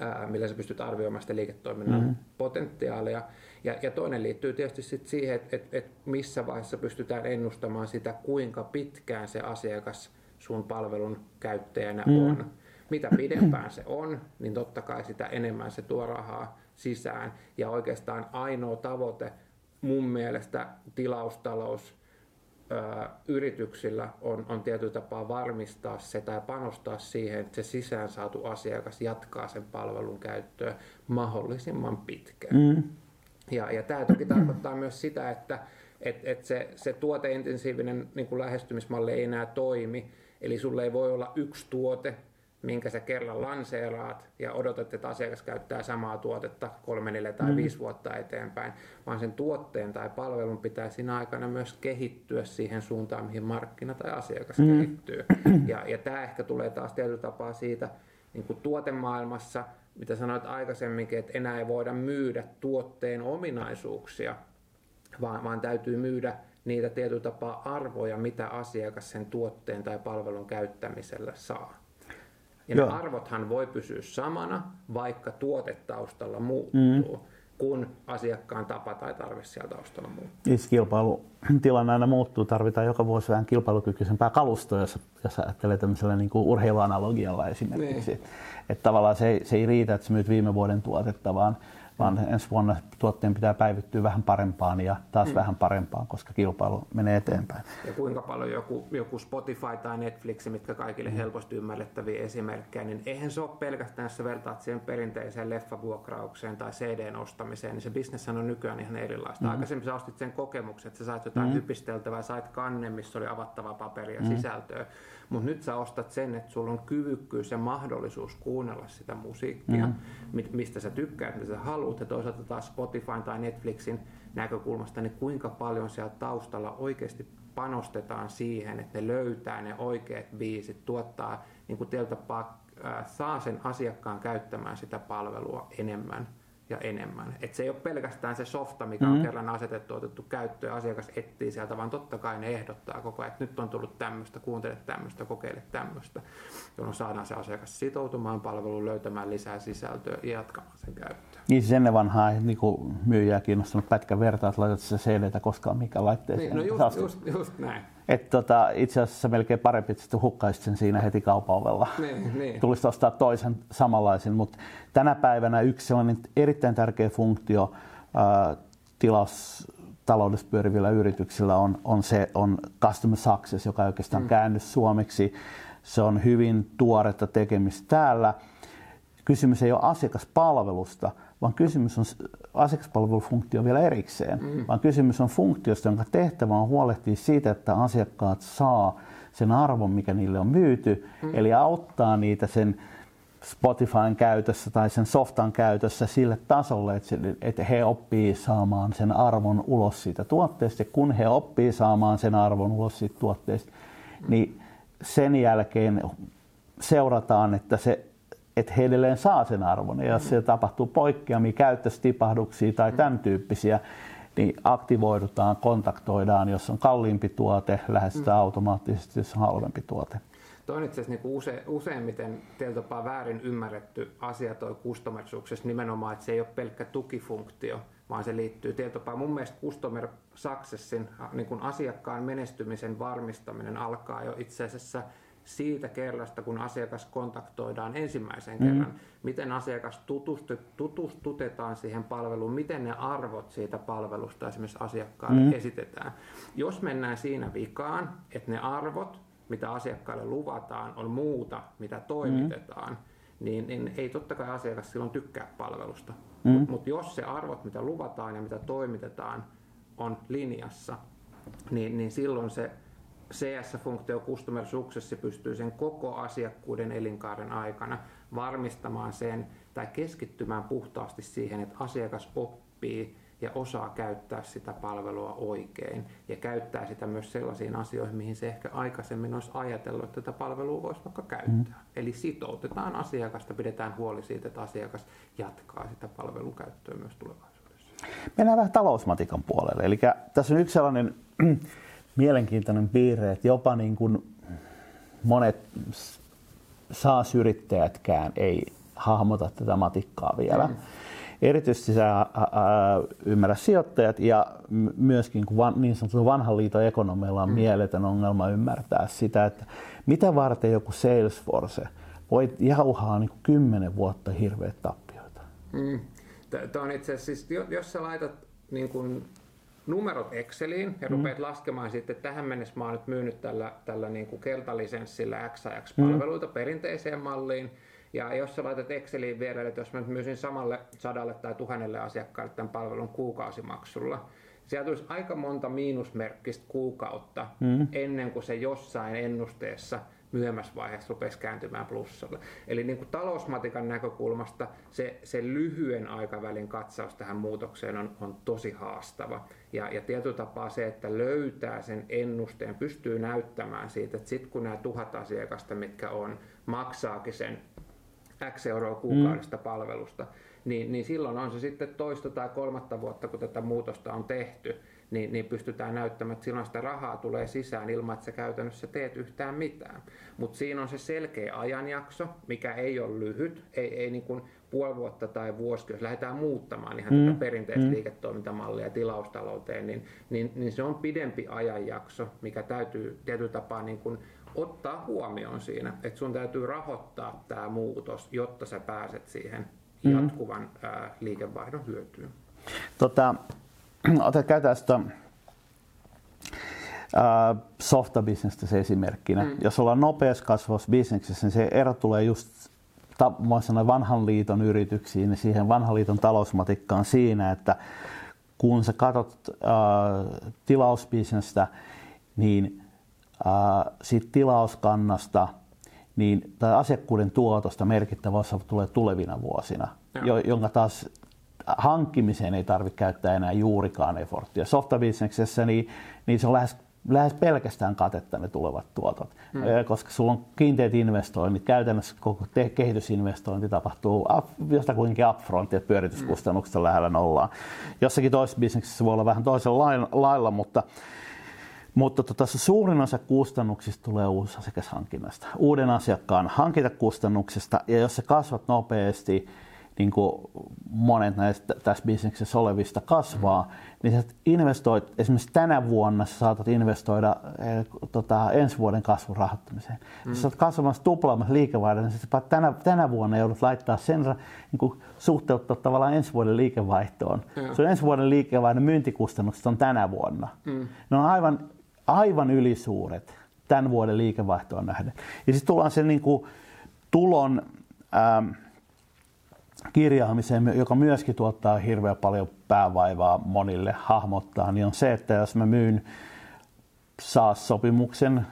ää, millä sä pystyt arvioimaan sitä liiketoiminnan mm. potentiaalia. Ja, ja toinen liittyy tietysti sit siihen, että et, et missä vaiheessa pystytään ennustamaan sitä, kuinka pitkään se asiakas sun palvelun käyttäjänä mm. on. Mitä pidempään se on, niin totta kai sitä enemmän se tuo rahaa sisään. Ja oikeastaan ainoa tavoite mun mielestä tilaustalous yrityksillä on, on tietyllä tapaa varmistaa se tai panostaa siihen, että se sisään saatu asiakas jatkaa sen palvelun käyttöä mahdollisimman pitkään. Mm. Ja, ja tämä toki tarkoittaa myös sitä, että et, et se, se tuoteintensiivinen niin kuin lähestymismalli ei enää toimi. Eli sulle ei voi olla yksi tuote, minkä sä kerran lanseeraat ja odotat, että asiakas käyttää samaa tuotetta kolme, neljä tai mm. viisi vuotta eteenpäin, vaan sen tuotteen tai palvelun pitää siinä aikana myös kehittyä siihen suuntaan, mihin markkina tai asiakas mm. kehittyy. Ja, ja tämä ehkä tulee taas tietyllä tapaa siitä niin kuin tuotemaailmassa, mitä sanoit aikaisemminkin, että enää ei voida myydä tuotteen ominaisuuksia, vaan, vaan täytyy myydä niitä tietyllä tapaa arvoja, mitä asiakas sen tuotteen tai palvelun käyttämisellä saa. Ja Joo. ne arvothan voi pysyä samana, vaikka tuotetaustalla muuttuu, mm. kun asiakkaan tapa tai tarve siellä taustalla muuttuu. Siis kilpailutilanne aina muuttuu, tarvitaan joka vuosi vähän kilpailukykyisempää kalustoa, jos, jos ajattelee tämmöisellä niin kuin urheiluanalogialla esimerkiksi. Niin. Että tavallaan se ei, se ei riitä, että sä myyt viime vuoden tuotetta, vaan vaan ensi vuonna tuotteen pitää päivittyä vähän parempaan ja taas mm. vähän parempaan, koska kilpailu menee eteenpäin. Ja kuinka paljon joku, joku Spotify tai Netflix, mitkä kaikille mm. helposti ymmärrettäviä esimerkkejä, niin eihän se ole pelkästään, jos sä vertaat siihen perinteiseen leffavuokraukseen tai CDn ostamiseen, niin se bisnes on nykyään ihan erilaista. Mm. Aikaisemmin sä ostit sen kokemuksen, että sä sait jotain mm. hypisteltävää, sait kannen, missä oli avattava paperi ja mm. sisältöä. Mutta nyt sä ostat sen, että sulla on kyvykkyys ja mahdollisuus kuunnella sitä musiikkia, mm. mistä sä tykkäät, mitä sä haluat. Ja toisaalta taas Spotify tai Netflixin näkökulmasta, niin kuinka paljon siellä taustalla oikeasti panostetaan siihen, että ne löytää ne oikeat biisit, tuottaa niin kuin tapaa, äh, saa sen asiakkaan käyttämään sitä palvelua enemmän ja enemmän. Et se ei ole pelkästään se softa, mikä on mm. kerran asetettu, otettu käyttöön, asiakas etsii sieltä, vaan totta kai ne ehdottaa koko ajan, että nyt on tullut tämmöistä, kuuntele tämmöistä, kokeile tämmöistä, jolloin saadaan se asiakas sitoutumaan palveluun, löytämään lisää sisältöä ja jatkamaan sen käyttöä. Niin siis ennen vanhaa niin myyjää kiinnostanut pätkä vertaa, että laitat se CD koskaan mikä laitteeseen. Niin, no just, just, just näin. Et tota, itse asiassa melkein parempi, että hukkaisit sen siinä heti kaupalla. Niin, niin. Tulisi ostaa toisen samanlaisen, mutta tänä päivänä yksi sellainen erittäin tärkeä funktio ää, tilaustaloudessa pyörivillä yrityksillä on, on se on customer success, joka oikeastaan mm. käännös suomeksi. Se on hyvin tuoretta tekemistä täällä. Kysymys ei ole asiakaspalvelusta, vaan kysymys on asiakaspalvelufunktio vielä erikseen, mm. vaan kysymys on funktiosta, jonka tehtävä on huolehtia siitä, että asiakkaat saa sen arvon, mikä niille on myyty, mm. eli auttaa niitä sen Spotifyn käytössä tai sen softan käytössä sille tasolle, että, että he oppii saamaan sen arvon ulos siitä tuotteesta. Ja kun he oppii saamaan sen arvon ulos siitä tuotteesta, niin sen jälkeen seurataan, että, se, että he edelleen saa sen arvon. Ja jos se tapahtuu poikkeamia, käyttöstipahduksia tai tämän tyyppisiä, niin aktivoidutaan, kontaktoidaan, jos on kalliimpi tuote, lähestytään mm. automaattisesti, jos on halvempi tuote. Tuo on itse asiassa niin use, useimmiten teillä tapaa väärin ymmärretty asia toi customer success nimenomaan, että se ei ole pelkkä tukifunktio, vaan se liittyy tietopaa. Mun mielestä customer successin niin kuin asiakkaan menestymisen varmistaminen alkaa jo itse asiassa siitä kerrasta, kun asiakas kontaktoidaan ensimmäisen mm. kerran, miten asiakas tutustu, tutustutetaan siihen palveluun, miten ne arvot siitä palvelusta esimerkiksi asiakkaalle mm. esitetään. Jos mennään siinä vikaan, että ne arvot, mitä asiakkaalle luvataan, on muuta, mitä toimitetaan, mm. niin, niin ei totta kai asiakas silloin tykkää palvelusta. Mm. Mutta mut jos se arvot, mitä luvataan ja mitä toimitetaan, on linjassa, niin, niin silloin se CS-funktio Customer Success pystyy sen koko asiakkuuden elinkaaren aikana varmistamaan sen tai keskittymään puhtaasti siihen, että asiakas oppii ja osaa käyttää sitä palvelua oikein ja käyttää sitä myös sellaisiin asioihin, mihin se ehkä aikaisemmin olisi ajatellut, että tätä palvelua voisi vaikka käyttää. Mm. Eli sitoutetaan asiakasta, pidetään huoli siitä, että asiakas jatkaa sitä palvelun käyttöä myös tulevaisuudessa. Mennään vähän talousmatikan puolelle. Eli tässä on yksi sellainen mielenkiintoinen piirre, että jopa niin kuin monet SaaS-yrittäjätkään ei hahmota tätä matikkaa vielä. Mm. Erityisesti sä ymmärrä sijoittajat ja myöskin kun van, niin sanottu vanhan liiton ekonomilla on mm. mieletön ongelma ymmärtää sitä, että mitä varten joku Salesforce voi jauhaa niin kuin kymmenen vuotta hirveät tappioita. Mm. Tämä on itse asiassa, siis, jos sä laitat niin kuin numerot Exceliin ja mm. rupeat laskemaan sitten, että tähän mennessä mä oon nyt myynyt tällä, tällä niin kuin keltalisenssillä XAX-palveluita mm. perinteiseen malliin. Ja jos sä laitat Exceliin vierelle, että jos mä nyt myisin samalle sadalle tai tuhannelle asiakkaalle tämän palvelun kuukausimaksulla, sieltä tulisi aika monta miinusmerkkistä kuukautta mm. ennen kuin se jossain ennusteessa – myöhemmässä vaiheessa rupesi kääntymään plussalle. Eli niin kuin talousmatikan näkökulmasta se, se lyhyen aikavälin katsaus tähän muutokseen on, on tosi haastava. Ja, ja tietyllä tapaa se, että löytää sen ennusteen, pystyy näyttämään siitä, että sitten kun nämä tuhat asiakasta, mitkä on, maksaakin sen X euroa kuukaudesta mm. palvelusta, niin, niin silloin on se sitten toista tai kolmatta vuotta, kun tätä muutosta on tehty, niin, niin pystytään näyttämään, että silloin sitä rahaa tulee sisään ilman, että sä käytännössä teet yhtään mitään. Mutta siinä on se selkeä ajanjakso, mikä ei ole lyhyt, ei, ei niin kuin puoli vuotta tai vuosi, jos lähdetään muuttamaan ihan mm. tätä perinteistä mm. liiketoimintamallia tilaustalouteen, niin, niin, niin se on pidempi ajanjakso, mikä täytyy tietyllä tapaa niin kuin ottaa huomioon siinä, että sun täytyy rahoittaa tämä muutos, jotta sä pääset siihen mm. jatkuvan mm. ää, liikevaihdon hyötyyn. Tota, [CLEARS THROAT] Ota käytä sitä softabisnestä se esimerkkinä. Mm. Jos ollaan nopeassa kasvavassa bisneksessä, niin se ero tulee just sanoa, vanhan liiton yrityksiin ja siihen vanhan liiton talousmatikkaan siinä, että kun sä katsot äh, tilausbisnestä, niin äh, siitä tilauskannasta niin, tai asiakkuuden tuotosta merkittävä osa tulee tulevina vuosina, jo, jonka taas hankkimiseen ei tarvitse käyttää enää juurikaan efforttia. Softabisneksessä niin, niin se on lähes, lähes pelkästään katetta ne tulevat tuotot, mm. koska sulla on kiinteät investoinnit, käytännössä koko te- kehitysinvestointi tapahtuu up, jostakuinkin upfront ja pyörityskustannukset on lähellä nollaa. Jossakin toisessa bisneksessä voi olla vähän toisella lailla, mutta mutta tota, suurin osa kustannuksista tulee uusasiakashankinnasta, uuden asiakkaan hankintakustannuksesta, ja jos se kasvat nopeasti, niin kuin monet näistä tässä bisneksessä olevista kasvaa, mm. niin sä investoit, esimerkiksi tänä vuonna sä saatat investoida eh, tota, ensi vuoden kasvun rahoittamiseen. Mm. Sä oot kasvamassa tuplaamassa liikevaihdon, niin sä tänä, tänä vuonna joudut laittaa sen niin kuin suhteuttaa tavallaan ensi vuoden liikevaihtoon. Mm. Sun ensi vuoden liikevaihdon myyntikustannukset on tänä vuonna. Mm. Ne on aivan, aivan ylisuuret tämän vuoden liikevaihtoon nähden. Ja sitten tullaan sen niin kuin, tulon... Ähm, kirjaamiseen, joka myöskin tuottaa hirveän paljon päävaivaa monille hahmottaa, niin on se, että jos mä myyn SaaS-sopimuksen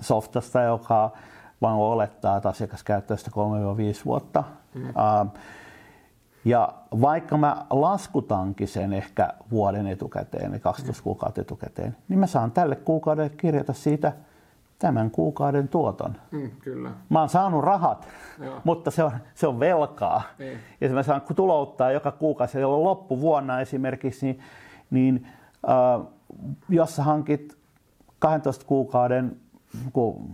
softasta, joka vaan olettaa, että asiakas käyttää sitä 3-5 vuotta. Mm. Ja vaikka mä laskutankin sen ehkä vuoden etukäteen, niin 12 kuukautta etukäteen, niin mä saan tälle kuukaudelle kirjata siitä tämän kuukauden tuoton. Mm, kyllä. Mä oon saanut rahat, Joo. mutta se on, se on velkaa. Niin. Ja se mä saan tulouttaa joka kuukausi, jolloin loppuvuonna esimerkiksi, niin, niin äh, jos sä hankit 12 kuukauden, kun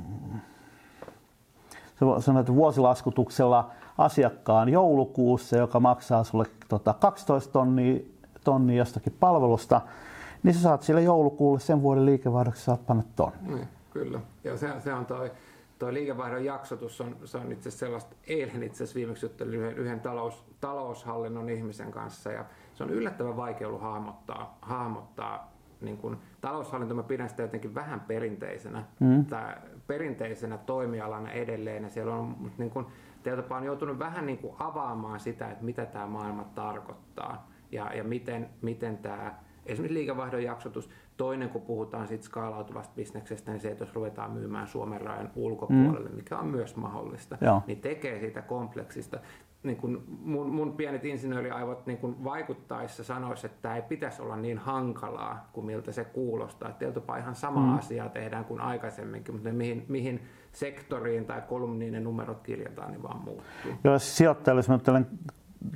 sanoit, vuosilaskutuksella asiakkaan joulukuussa, joka maksaa sulle tota, 12 tonnia, tonnia jostakin palvelusta, niin sä saat sille joulukuulle sen vuoden liikevaihdoksi saat panna ton. Niin, kyllä. Ja se, se on toi, toi liikevaihdon jaksotus on, se on itse sellaista, eilen itse asiassa viimeksi juttelin yhden, yhden talous, taloushallinnon ihmisen kanssa ja se on yllättävän vaikea ollut hahmottaa, hahmottaa niin kun, taloushallinto mä pidän sitä jotenkin vähän perinteisenä, mm. perinteisenä toimialana edelleen ja siellä on niin kun, tietyllä on joutunut vähän niin kuin avaamaan sitä, että mitä tämä maailma tarkoittaa ja, ja miten, miten tämä esimerkiksi liikevaihdon jaksotus. Toinen, kun puhutaan siitä skaalautuvasta bisneksestä, niin se, että jos ruvetaan myymään Suomen rajan ulkopuolelle, mm. mikä on myös mahdollista, Joo. niin tekee siitä kompleksista. Niin kun mun, mun pienet insinööriaivot niin kun vaikuttaessa sanoisi, että tämä ei pitäisi olla niin hankalaa kuin miltä se kuulostaa. Tietysti ihan sama mm. asia tehdään kuin aikaisemminkin, mutta mihin, mihin sektoriin tai kolumniin ne numerot kirjataan, niin vaan muuttuu. Jos sijoittajalle, jos mä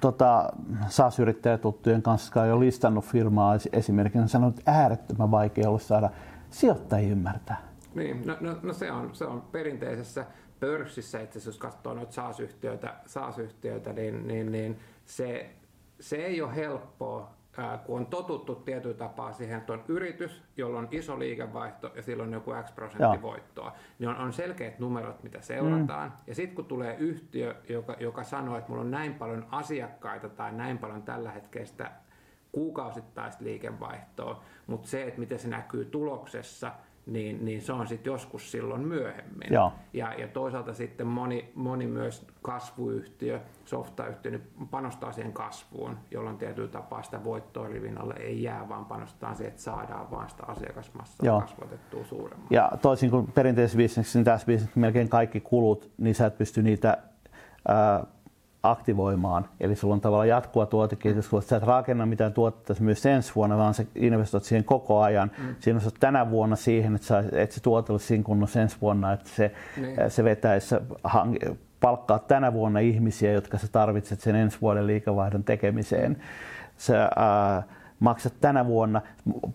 tota, SaaS-yrittäjätuttujen kanssa, on jo listannut firmaa esimerkiksi, sanonut, että äärettömän vaikea ollut saada sijoittajia ymmärtää. Niin, no, no, no se, on, se on perinteisessä pörssissä asiassa, jos katsoo noita SaaS-yhtiöitä, SaaS-yhtiöitä niin, niin, niin se, se ei ole helppoa kun on totuttu tietyllä tapaa siihen, että on yritys, jolla on iso liikevaihto ja sillä on joku X prosentti Joo. voittoa, niin on, on selkeät numerot, mitä seurataan. Mm. Ja sitten kun tulee yhtiö, joka, joka sanoo, että mulla on näin paljon asiakkaita tai näin paljon tällä hetkellä kuukausittaista liikevaihtoa, mutta se, että miten se näkyy tuloksessa, niin, niin se on sitten joskus silloin myöhemmin. Joo. Ja, ja toisaalta sitten moni, moni myös kasvuyhtiö, softayhtiö, niin panostaa siihen kasvuun, jolloin tietyllä tapaa sitä voittoa rivin alle ei jää, vaan panostaa siihen, että saadaan vaan sitä asiakasmassaa Joo. kasvatettua suuremmin. Ja toisin kuin perinteisessä bisneksessä, niin tässä bisneksessä melkein kaikki kulut, niin sä et pysty niitä ää, aktivoimaan. Eli sulla on tavallaan jatkuva tuotekehitys, kun sä et rakenna mitään tuotetta myös ensi vuonna, vaan sä investoit siihen koko ajan. Mm. Siinä on tänä vuonna siihen, että, sä, että se tuote olisi siinä kunnossa ensi vuonna, että se, niin. se vetäisi, palkkaa tänä vuonna ihmisiä, jotka sä tarvitset sen ensi vuoden liikevaihdon tekemiseen. Sä, ää, maksat tänä vuonna,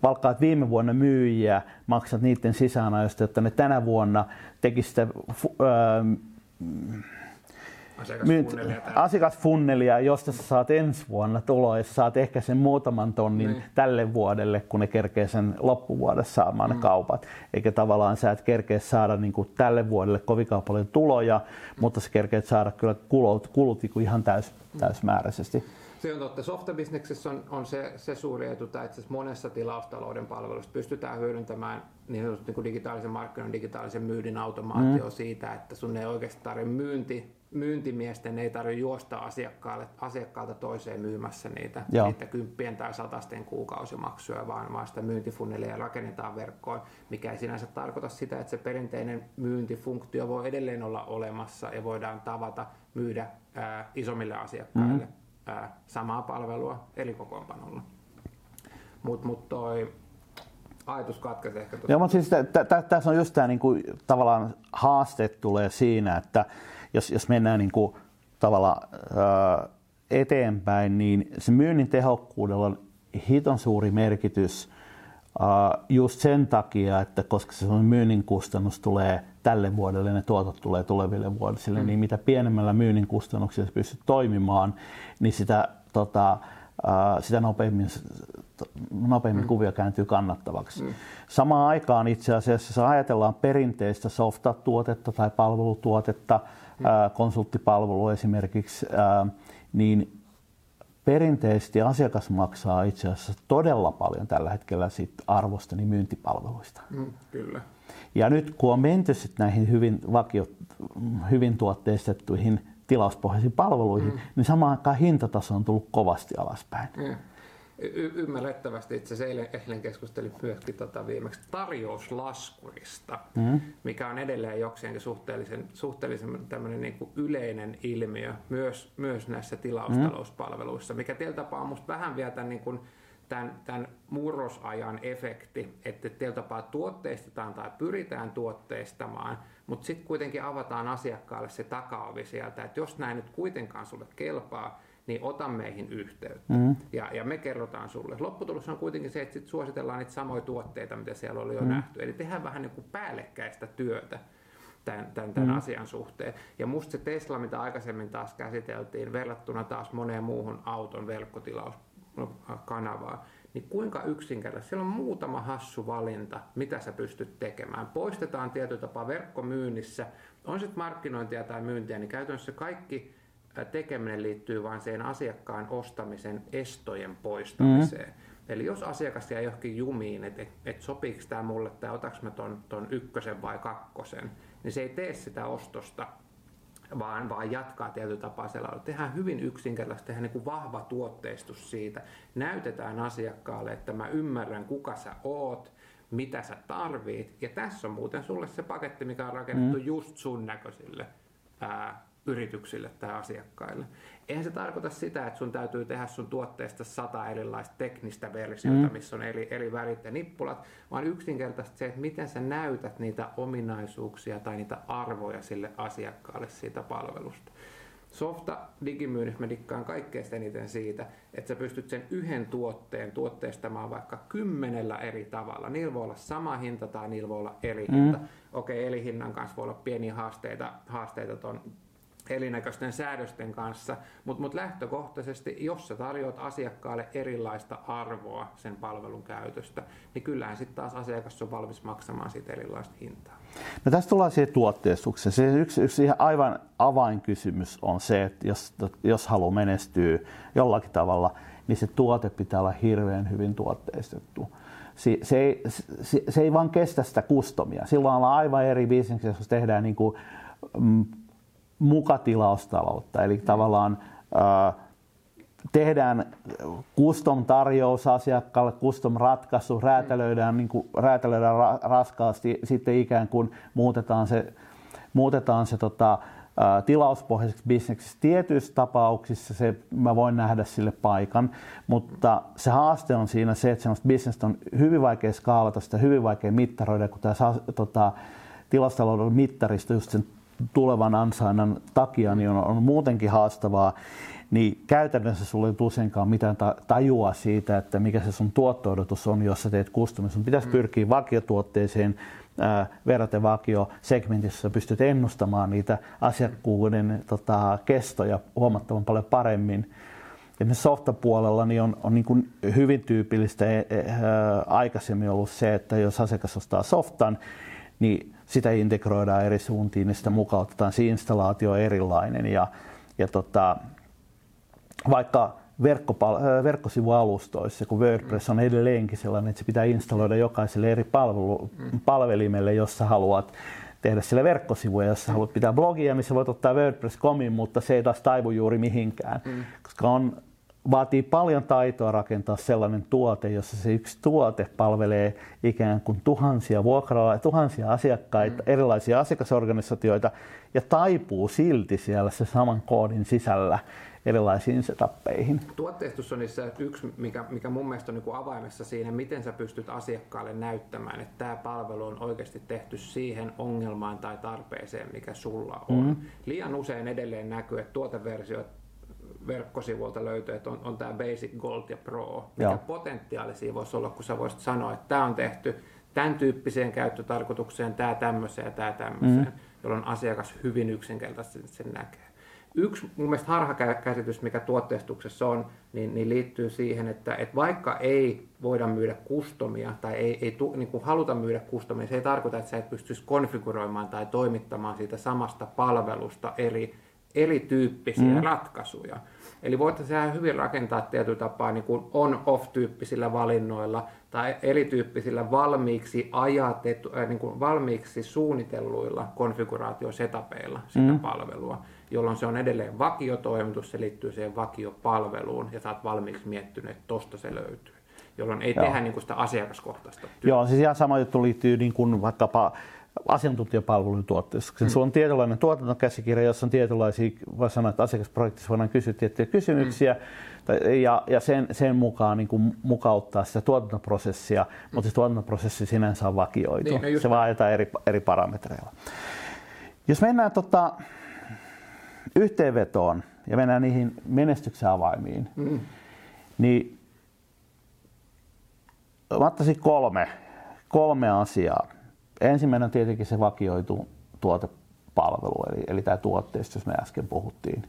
palkkaat viime vuonna myyjiä, maksat niiden sisäänajoista, jotta ne tänä vuonna tekisivät asiakasfunnelia, josta sä saat ensi vuonna tuloa ja sä saat ehkä sen muutaman tonnin niin. tälle vuodelle, kun ne kerkee sen loppuvuodessa saamaan mm. ne kaupat. Eikä tavallaan sä et kerkeä saada niin kuin tälle vuodelle kovinkaan paljon tuloja, mm. mutta sä kerkeet saada kyllä kulut, kulut niin ihan täys, mm. täysmääräisesti. Se on totta. Softabisneksessä on, on se, se suuri etu, että itse monessa tilaustalouden palvelussa pystytään hyödyntämään niin niin kuin digitaalisen markkinoinnin, digitaalisen myynnin automaatio mm. siitä, että sun ei oikeastaan tarvitse myynti myyntimiesten ei tarvitse juosta asiakkaalle, asiakkaalta toiseen myymässä niitä, niitä kymppien tai satasten kuukausimaksuja, vaan, vaan sitä myyntifunnelia rakennetaan verkkoon, mikä ei sinänsä tarkoita sitä, että se perinteinen myyntifunktio voi edelleen olla olemassa ja voidaan tavata myydä ää, isommille asiakkaille mm-hmm. ää, samaa palvelua eri kokoonpanolla. Mutta mut toi ajatus ehkä. Joo, mutta siis tässä on just tämä niinku, tavallaan haaste tulee siinä, että jos, jos mennään niin kuin, tavallaan ää, eteenpäin, niin se myynnin tehokkuudella on hiton suuri merkitys ää, just sen takia, että koska se myynnin kustannus tulee tälle vuodelle, ne tuotot tulee tuleville vuosille, mm. niin mitä pienemmällä myynnin kustannuksilla pystyt toimimaan, niin sitä, tota, ää, sitä nopeammin nopeammin mm. kuvio kääntyy kannattavaksi. Mm. Samaan aikaan itse asiassa, jos ajatellaan perinteistä softatuotetta tai palvelutuotetta, konsulttipalvelu esimerkiksi, niin perinteisesti asiakas maksaa itse asiassa todella paljon tällä hetkellä sit arvostani myyntipalveluista. Mm, kyllä. Ja nyt kun on menty sit näihin hyvin, vakio, hyvin tuotteistettuihin tilauspohjaisiin palveluihin, mm. niin samaan aikaan hintataso on tullut kovasti alaspäin. Mm. Y- ymmärrettävästi itse asiassa eilen, eilen keskustelin myöskin tota viimeksi tarjouslaskurista, mm. mikä on edelleen jokseenkin suhteellisen, suhteellisen tämmöinen niin kuin yleinen ilmiö myös, myös näissä tilaustalouspalveluissa, mikä tietyllä tapaa on musta vähän vielä tämän, niin kuin, tämän, tämän murrosajan efekti, että tietyllä tapaa tuotteistetaan tai pyritään tuotteistamaan, mutta sitten kuitenkin avataan asiakkaalle se takaovi sieltä, että jos näin nyt kuitenkaan sulle kelpaa, niin ota meihin yhteyttä. Mm. Ja, ja me kerrotaan sulle. Lopputulos on kuitenkin se, että sit suositellaan niitä samoja tuotteita, mitä siellä oli jo mm. nähty. Eli tehdään vähän niin kuin päällekkäistä työtä tämän, tämän, tämän mm. asian suhteen. Ja musta se Tesla, mitä aikaisemmin taas käsiteltiin, verrattuna taas moneen muuhun auton verkkotilauskanavaan, niin kuinka yksinkertaisesti, siellä on muutama hassu valinta, mitä sä pystyt tekemään. Poistetaan tietyllä tapaa verkkomyynnissä, on sitten markkinointia tai myyntiä, niin käytännössä kaikki tekeminen liittyy vain siihen asiakkaan ostamisen estojen poistamiseen. Mm. Eli jos asiakas jää johonkin jumiin, että et, et sopiiko tämä mulle tai otaks mä ton, ton ykkösen vai kakkosen, niin se ei tee sitä ostosta, vaan, vaan jatkaa tietyllä tapaa siellä. Tehdään hyvin yksinkertaisesti, tehdään niin kuin vahva tuotteistus siitä. Näytetään asiakkaalle, että mä ymmärrän kuka sä oot, mitä sä tarvit. Ja tässä on muuten sulle se paketti, mikä on rakennettu mm. just sun näköisille ää, yrityksille tai asiakkaille. Eihän se tarkoita sitä, että sun täytyy tehdä sun tuotteesta sata erilaista teknistä versiota, mm. missä on eri, eri värit ja nippulat, vaan yksinkertaisesti se, että miten sä näytät niitä ominaisuuksia tai niitä arvoja sille asiakkaalle siitä palvelusta. Softa digimyynnissä mä dikkaan kaikkein eniten siitä, että sä pystyt sen yhden tuotteen tuotteistamaan vaikka kymmenellä eri tavalla. Niillä voi olla sama hinta tai niillä voi olla eri mm. hinta. Okei, eli hinnan kanssa voi olla pieniä haasteita, haasteita ton erinäköisten säädösten kanssa, mutta mut lähtökohtaisesti, jos sä tarjoat asiakkaalle erilaista arvoa sen palvelun käytöstä, niin kyllähän sitten taas asiakas on valmis maksamaan siitä erilaista hintaa. No tästä tullaan siihen tuotteistukseen. Se yksi, yksi ihan aivan avainkysymys on se, että jos, jos haluaa menestyä jollakin tavalla, niin se tuote pitää olla hirveän hyvin tuotteistettu. Se, se, ei, se, se ei vaan kestä sitä kustomia. Silloin ollaan aivan eri bisneksessä, jos tehdään niin kuin, mm, mukatilaustaloutta, eli tavallaan ää, tehdään custom tarjous asiakkaalle, custom ratkaisu, räätälöidään, niin kuin, räätälöidään ra, raskaasti, sitten ikään kuin muutetaan se, muutetaan se tota, ää, tilauspohjaiseksi bisneksi. Tietyissä tapauksissa se, mä voin nähdä sille paikan, mutta se haaste on siinä se, että semmoista bisnestä on hyvin vaikea skaalata, sitä hyvin vaikea mittaroida, kun tämä tota, tilastalouden mittaristo just sen tulevan ansainnan takia niin on, on muutenkin haastavaa, niin käytännössä sulla ei useinkaan mitään tajua siitä, että mikä se sun tuotto on, jos sä teet kustomin. Sun pitäisi mm. pyrkiä vakiotuotteeseen ää, verraten vakiosegmentissä, pystyt ennustamaan niitä asiakkuuden tota, kestoja huomattavan paljon paremmin. Ja softapuolella niin on, on niin kuin hyvin tyypillistä ää, e, e, aikaisemmin ollut se, että jos asiakas ostaa softan, niin sitä integroidaan eri suuntiin ja sitä mukautetaan, se installaatio on erilainen. Ja, ja tota, vaikka verkkopal- verkkosivualustoissa, kun WordPress on edelleenkin sellainen, että se pitää installoida jokaiselle eri palvelu- mm. palvelimelle, jos sä haluat tehdä sille verkkosivuja, jos haluat pitää blogia, missä voit ottaa WordPress.comin, mutta se ei taas taivu juuri mihinkään, mm. koska on vaatii paljon taitoa rakentaa sellainen tuote, jossa se yksi tuote palvelee ikään kuin tuhansia vuokralla, tuhansia asiakkaita, mm. erilaisia asiakasorganisaatioita ja taipuu silti siellä se saman koodin sisällä erilaisiin setuppeihin. Tuotteistus on niissä yksi, mikä, mikä mun mielestä on niin kuin avaimessa siinä, miten sä pystyt asiakkaalle näyttämään, että tämä palvelu on oikeasti tehty siihen ongelmaan tai tarpeeseen, mikä sulla on. Mm. Liian usein edelleen näkyy, että tuoteversiot verkkosivuilta löytyy, että on, on tämä Basic Gold ja Pro. Mikä Joo. potentiaalisia voisi olla, kun sä voisit sanoa, että tämä on tehty tämän tyyppiseen käyttötarkoitukseen, tämä tämmöiseen ja tämä tämmöiseen, mm. jolloin asiakas hyvin yksinkertaisesti sen näkee. Yksi mun mielestä harhakäsitys, mikä tuotteistuksessa on, niin, niin liittyy siihen, että, että vaikka ei voida myydä kustomia tai ei, ei tu, niin kuin haluta myydä kustomia, se ei tarkoita, että sä et pystyisi konfiguroimaan tai toimittamaan siitä samasta palvelusta eri erityyppisiä mm. ratkaisuja. Eli voitaisiin hyvin rakentaa tietyllä tapaa niin kuin on-off-tyyppisillä valinnoilla tai erityyppisillä valmiiksi ajatettu, äh, niin kuin valmiiksi suunnitelluilla konfiguraatiosetapeilla sitä mm. palvelua, jolloin se on edelleen vakiotoimitus, se liittyy siihen vakiopalveluun ja sä oot valmiiksi miettinyt, että tosta se löytyy jolloin ei Joo. tehdä niin kuin sitä asiakaskohtaista työtä. Joo, siis ihan sama juttu liittyy niin kuin vaikkapa asiantuntijapalvelun tuotteessa. Mm. Sulla on tietynlainen tuotantokäsikirja, jossa on tietynlaisia, voi sanoa, että asiakasprojektissa voidaan kysyä tiettyjä kysymyksiä mm. ja, ja sen, sen mukaan niin kuin mukauttaa sitä tuotantoprosessia, mm. mutta se tuotantoprosessi sinänsä on vakioitu. Niin, no se vaan eri, eri parametreilla. Jos mennään tota, yhteenvetoon ja mennään niihin menestyksen avaimiin, mm. niin mä ottaisin kolme, kolme asiaa ensimmäinen on tietenkin se vakioitu tuotepalvelu, eli, eli tämä tuotteisto, jos me äsken puhuttiin.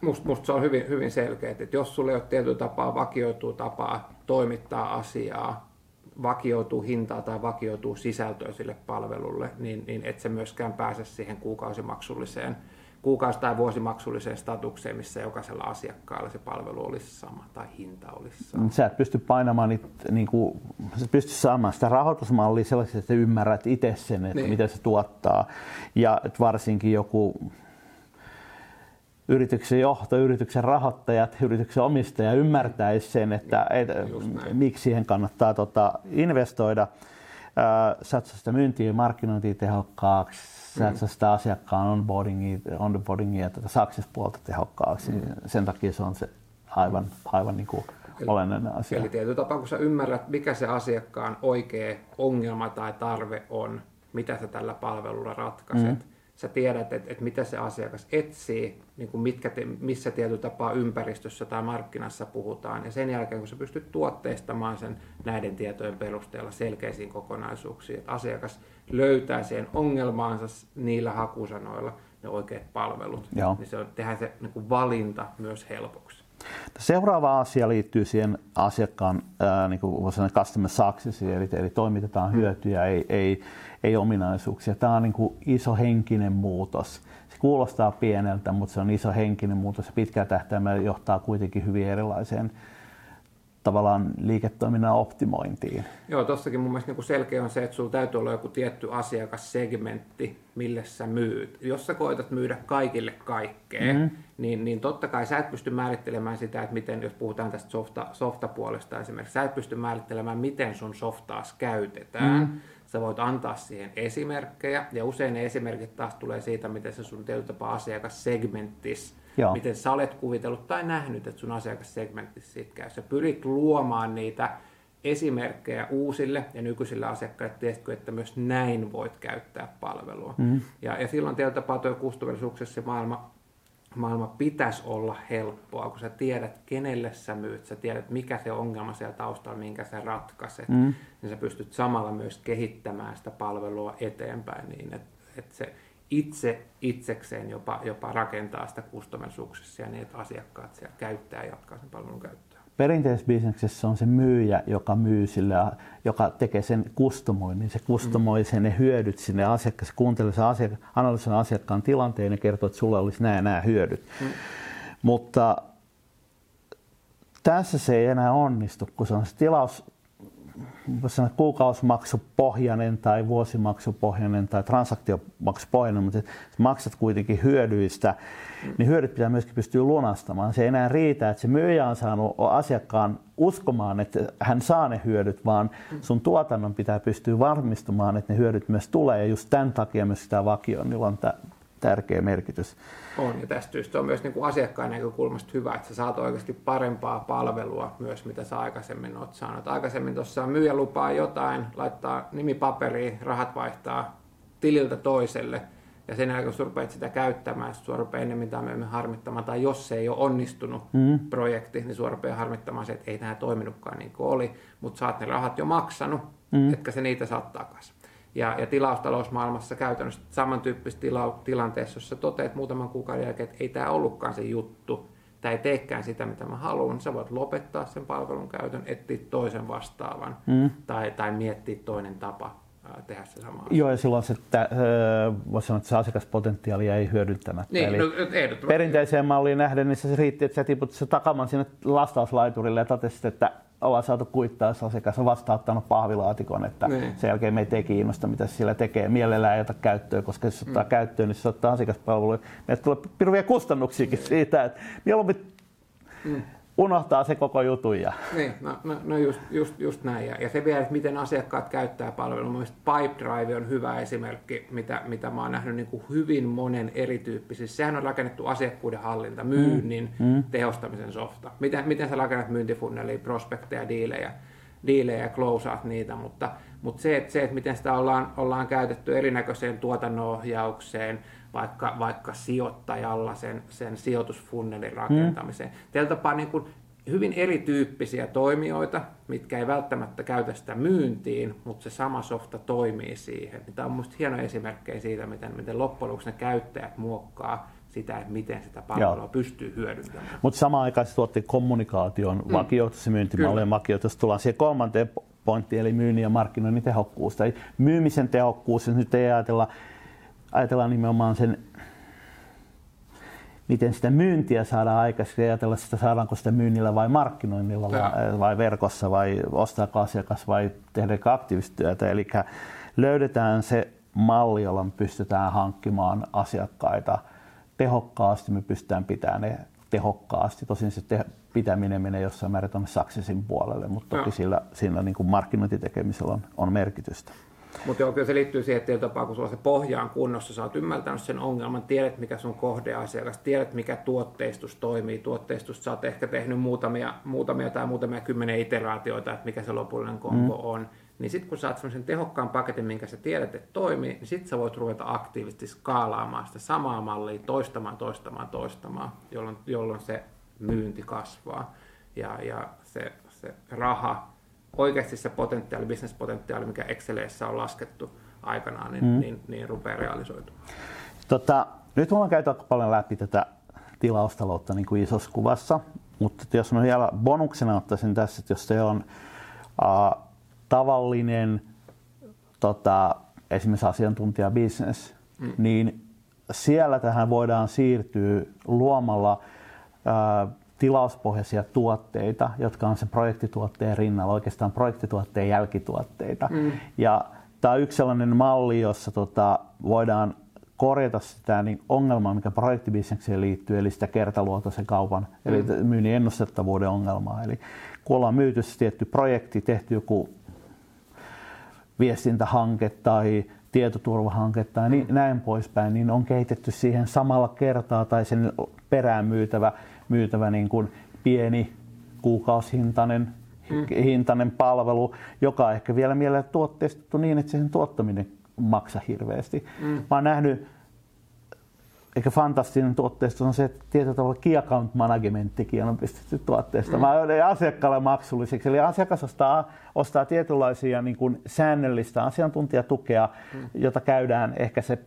Musta, musta se on hyvin, hyvin selkeä, että jos sulle ei ole tietyllä tapaa vakioituu tapaa toimittaa asiaa, vakioituu hintaa tai vakioituu sisältöä sille palvelulle, niin, niin et se myöskään pääse siihen kuukausimaksulliseen kuukausi- tai vuosimaksulliseen statukseen, missä jokaisella asiakkaalla se palvelu olisi sama tai hinta olisi sama. Sä et pysty painamaan niitä, niin kuin, sä pysty saamaan sitä rahoitusmallia sellaisesti, että ymmärrät itse sen, että niin. mitä se tuottaa. Ja että varsinkin joku yrityksen johto, yrityksen rahoittajat, yrityksen omistaja ymmärtäisi sen, että et, miksi siihen kannattaa tota, investoida, satsaa sitä myyntiä ja markkinointia tehokkaaksi, sä sitä asiakkaan onboardingia, onboardingia tätä success-puolta tehokkaaksi. Mm. Sen takia se on se aivan, aivan niin kuin olennainen asia. Eli tietyllä tapaa, kun sä ymmärrät, mikä se asiakkaan oikea ongelma tai tarve on, mitä sä tällä palvelulla ratkaiset, mm sä tiedät, että, että mitä se asiakas etsii, niin kuin mitkä te, missä tietyllä tapaa ympäristössä tai markkinassa puhutaan. Ja sen jälkeen, kun sä pystyt tuotteistamaan sen näiden tietojen perusteella selkeisiin kokonaisuuksiin, että asiakas löytää siihen ongelmaansa niillä hakusanoilla ne oikeat palvelut, Joo. niin se on, tehdään se niin kuin valinta myös helpoksi. Seuraava asia liittyy siihen asiakkaan ää, niin kuin sanoa, customer success, eli, eli toimitetaan hyötyjä, ei, ei, ei ominaisuuksia. Tämä on niin kuin iso henkinen muutos. Se kuulostaa pieneltä, mutta se on iso henkinen muutos ja pitkällä tähtäimellä johtaa kuitenkin hyvin erilaiseen tavallaan liiketoiminnan optimointiin. Joo, tossakin mun mielestä niin selkeä on se, että sulla täytyy olla joku tietty asiakassegmentti, mille sä myyt. Jos sä koetat myydä kaikille kaikkea, mm-hmm. niin, niin totta kai sä et pysty määrittelemään sitä, että miten, jos puhutaan tästä softa, softapuolesta esimerkiksi, sä et pysty määrittelemään, miten sun softaas käytetään. Mm-hmm. Sä voit antaa siihen esimerkkejä, ja usein ne esimerkit taas tulee siitä, miten se sun tietyllä tapaa asiakassegmenttis Joo. miten sä olet kuvitellut tai nähnyt, että sun asiakassegmentissä siitä käy. Sä pyrit luomaan niitä esimerkkejä uusille ja nykyisille asiakkaille, tiesitkö, että myös näin voit käyttää palvelua. Mm. Ja, ja silloin tietyllä tapaa tuo kustoversuksessa se maailma, maailma pitäisi olla helppoa, kun sä tiedät, kenelle sä myyt, sä tiedät, mikä se ongelma siellä taustalla, minkä sä ratkaiset, mm. niin sä pystyt samalla myös kehittämään sitä palvelua eteenpäin niin, että, että se itse itsekseen jopa, jopa rakentaa sitä customer successia niin, että asiakkaat siellä käyttää ja jatkaa sen palvelun käyttöä. Perinteisessä bisneksessä on se myyjä, joka myy sille, joka tekee sen kustomoinnin. Se kustomoi sen ne hyödyt sinne asiakkaan, se kuuntelee sen asiakkaan, analysoi asiakkaan tilanteen ja kertoo, että sulla olisi nämä nämä hyödyt. Mm. Mutta tässä se ei enää onnistu, kun se on se tilaus, sanoa, kuukausimaksupohjainen tai vuosimaksupohjainen tai transaktiomaksupohjainen, mutta maksat kuitenkin hyödyistä, niin hyödyt pitää myöskin pystyä lunastamaan. Se ei enää riitä, että se myyjä on saanut asiakkaan uskomaan, että hän saa ne hyödyt, vaan sun tuotannon pitää pystyä varmistumaan, että ne hyödyt myös tulee. Ja just tämän takia myös sitä vakioinnilla on tärkeä merkitys. On, ja tästä syystä on myös niin kuin asiakkaan näkökulmasta hyvä, että sä saat oikeasti parempaa palvelua myös, mitä sä aikaisemmin oot saanut. Aikaisemmin tuossa myyjä lupaa jotain, laittaa nimi paperiin, rahat vaihtaa tililtä toiselle, ja sen jälkeen, kun sä rupeat sitä käyttämään, sua rupeaa ennemmin tai myöhemmin harmittamaan, tai jos se ei ole onnistunut mm. projekti, niin sua rupeaa harmittamaan se, että ei tämä toiminutkaan niin kuin oli, mutta sä oot ne rahat jo maksanut, mm. etkä se niitä saat takaisin. Ja, ja tilaustalousmaailmassa käytännössä samantyyppisessä tila, tilanteessa, jossa toteat muutaman kuukauden jälkeen, että ei tämä ollutkaan se juttu, tämä ei teekään sitä, mitä mä haluan, sä voit lopettaa sen palvelun käytön, etsiä toisen vastaavan mm. tai, tai miettiä toinen tapa tehdä se sama. Joo, ja silloin se, että, voisi sanoa, että se asiakaspotentiaali ei hyödyntämättä. Niin, Eli no, perinteiseen malliin nähden, niin se riitti, että sä tiput se takaman sinne lastauslaiturille ja totesit, että ollaan saatu kuittaa, jos asiakas on vastaanottanut pahvilaatikon, että niin. sen jälkeen meitä ei kiinnosta, mitä se siellä tekee. Mielellään ei ota käyttöön, koska jos ottaa mm. käyttöön, niin se ottaa asiakaspalveluja. Meille tulee pirviä kustannuksiakin niin. siitä, että mieluummin mm unohtaa se koko jutun. Ja... Niin, no, no, no just, just, just näin. Ja, ja se vielä, että miten asiakkaat käyttää palvelua. Mielestäni Pipedrive on hyvä esimerkki, mitä, mitä mä oon nähnyt niin kuin hyvin monen erityyppisissä. Sehän on rakennettu asiakkuuden hallinta, myynnin, mm. mm. tehostamisen softa. Miten, miten sä rakennat myyntifunnelia, prospekteja, diilejä, diilejä ja closeat niitä, mutta, mutta se, että, se, että miten sitä ollaan, ollaan käytetty erinäköiseen tuotannonohjaukseen, vaikka, vaikka sijoittajalla sen, sen sijoitusfunnelin rakentamiseen. Mm. Teillä tapaa niin kuin hyvin erityyppisiä toimijoita, mitkä ei välttämättä käytä sitä myyntiin, mutta se sama softa toimii siihen. Tämä on minusta hieno esimerkkejä siitä, miten, miten loppujen lopuksi ne käyttäjät muokkaa sitä, että miten sitä palvelua Joo. pystyy hyödyntämään. Mutta samaan aikaan se tuotti kommunikaation mm. vakioituisen myyntimallien vakioitus. Tullaan siihen kolmanteen pointtiin, eli myynnin ja markkinoinnin tehokkuus. Tai myymisen tehokkuus, jos nyt ei ajatella ajatellaan nimenomaan sen, miten sitä myyntiä saadaan aikaisemmin, ajatella sitä saadaanko sitä myynnillä vai markkinoinnilla vai, vai verkossa vai ostaako asiakas vai tehdäänkö aktiivista työtä. Eli löydetään se malli, jolla me pystytään hankkimaan asiakkaita tehokkaasti, me pystytään pitämään ne tehokkaasti. Tosin se te- pitäminen menee jossain määrin tuonne Successin puolelle, mutta toki sillä, sillä niin kuin markkinointitekemisellä on, on merkitystä. Mutta joo, kyllä se liittyy siihen, että tapaa, kun sulla se pohja on kunnossa, sä oot ymmärtänyt sen ongelman, tiedät mikä sun kohdeasiakas, tiedät mikä tuotteistus toimii, tuotteistusta sä oot ehkä tehnyt muutamia, muutamia tai muutamia kymmenen iteraatioita, että mikä se lopullinen kombo mm. on, niin sitten kun saat sellaisen tehokkaan paketin, minkä sä tiedät, että toimii, niin sitten sä voit ruveta aktiivisesti skaalaamaan sitä samaa mallia, toistamaan, toistamaan, toistamaan, jolloin, jolloin se myynti kasvaa ja, ja se, se raha oikeasti se potentiaali, bisnespotentiaali, mikä Excelissä on laskettu aikanaan, niin, mm. niin, niin rupeaa realisoitumaan. Tota, nyt me ollaan käyty aika paljon läpi tätä tilaustaloutta niin kuin isossa kuvassa, mutta jos mä vielä bonuksena ottaisin tässä, että jos se on uh, tavallinen tota, esimerkiksi asiantuntijabisnes, mm. niin siellä tähän voidaan siirtyä luomalla uh, tilauspohjaisia tuotteita, jotka on sen projektituotteen rinnalla, oikeastaan projektituotteen jälkituotteita. Mm. Ja tämä on yksi sellainen malli, jossa tota, voidaan korjata sitä niin ongelmaa, mikä projektibisnekseen liittyy, eli sitä kertaluotoisen kaupan, mm. eli myynnin ennustettavuuden ongelmaa. Eli kun ollaan myyty se tietty projekti, tehty joku viestintähanke tai tietoturvahanke tai niin, mm. näin poispäin, niin on kehitetty siihen samalla kertaa tai sen perään myytävä myytävä niin kuin pieni kuukausihintainen mm. hintainen palvelu, joka on ehkä vielä mielellä tuotteistettu niin, että sen tuottaminen maksa hirveästi. Mm. Mä oon nähnyt, eikä fantastinen tuotteista on se, että tietyllä tavalla key account managementtikin on pistetty tuotteesta. Mm. Mä olen asiakkaalle maksulliseksi. Eli asiakas ostaa, ostaa tietynlaisia niin kuin säännöllistä asiantuntijatukea, mm. jota käydään ehkä se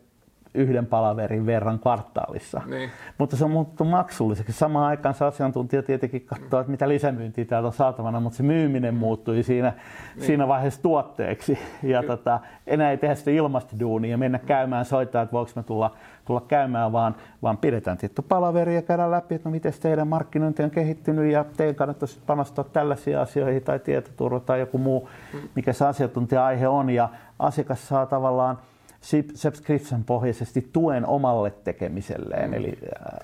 yhden palaverin verran kvartaalissa. Niin. Mutta se on muuttu maksulliseksi. Samaan aikaan se asiantuntija tietenkin katsoo, että mitä lisämyyntiä täällä on saatavana, mutta se myyminen muuttui siinä, niin. siinä vaiheessa tuotteeksi. Ja tota, enää ei tehdä sitä ilmastoduunia ja mennä käymään soittaa, että voiko me tulla, tulla käymään, vaan, vaan pidetään tietty palaveri ja käydään läpi, että no miten teidän markkinointi on kehittynyt ja teidän kannattaisi panostaa tällaisiin asioihin tai tietoturva tai joku muu, mm. mikä se asiantuntija-aihe on. Ja asiakas saa tavallaan subscription pohjaisesti tuen omalle tekemiselleen. Mm. Eli,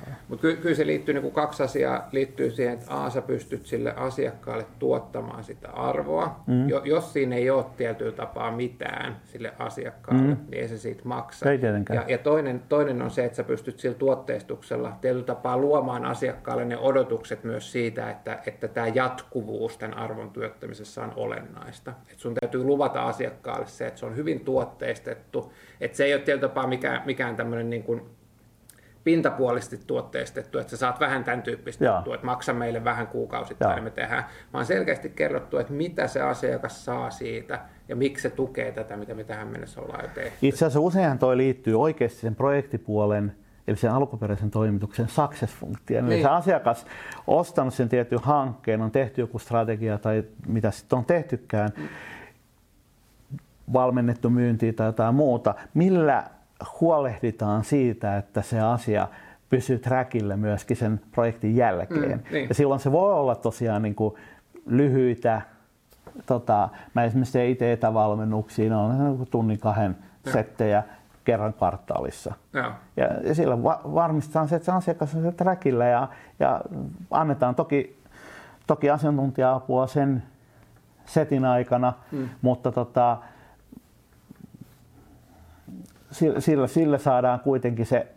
äh... Mutta ky- kyllä se liittyy niin kuin kaksi asiaa. Liittyy siihen, että A, sä pystyt sille asiakkaalle tuottamaan sitä arvoa. Mm. Jo, jos siinä ei ole tietyllä tapaa mitään sille asiakkaalle, mm. niin ei se siitä maksa. Ei tietenkään. Ja, ja toinen, toinen on se, että sä pystyt sillä tuotteistuksella tietyllä tapaa luomaan asiakkaalle ne odotukset myös siitä, että, että tämä jatkuvuus tämän arvon työttämisessä on olennaista. Et sun täytyy luvata asiakkaalle se, että se on hyvin tuotteistettu, että se ei ole tietyllä tapaa mikään, mikään tämmöinen niin kuin pintapuolisesti tuotteistettu, että sä saat vähän tämän tyyppistä juttua, että maksa meille vähän kuukausittain ja me tehdään, vaan selkeästi kerrottu, että mitä se asiakas saa siitä ja miksi se tukee tätä, mitä me tähän mennessä ollaan jo tehty. Itse asiassa useinhan toi liittyy oikeasti sen projektipuolen eli sen alkuperäisen toimituksen success-funktioon. Niin. Eli se asiakas ostanut sen tietyn hankkeen, on tehty joku strategia tai mitä sitten on tehtykään, mm valmennettu myyntiä tai jotain muuta. Millä huolehditaan siitä, että se asia pysyy trackille myöskin sen projektin jälkeen. Mm, niin. Ja silloin se voi olla tosiaan niin kuin lyhyitä, tota, mä esimerkiksi tein itse etävalmennuksia, on tunnin kahden ja. settejä kerran kvartaalissa. Ja, ja, ja sillä va- varmistetaan se, että se asiakas on trackillä ja, ja annetaan toki, toki asiantuntija-apua sen setin aikana, mm. mutta tota, sillä, sillä saadaan kuitenkin se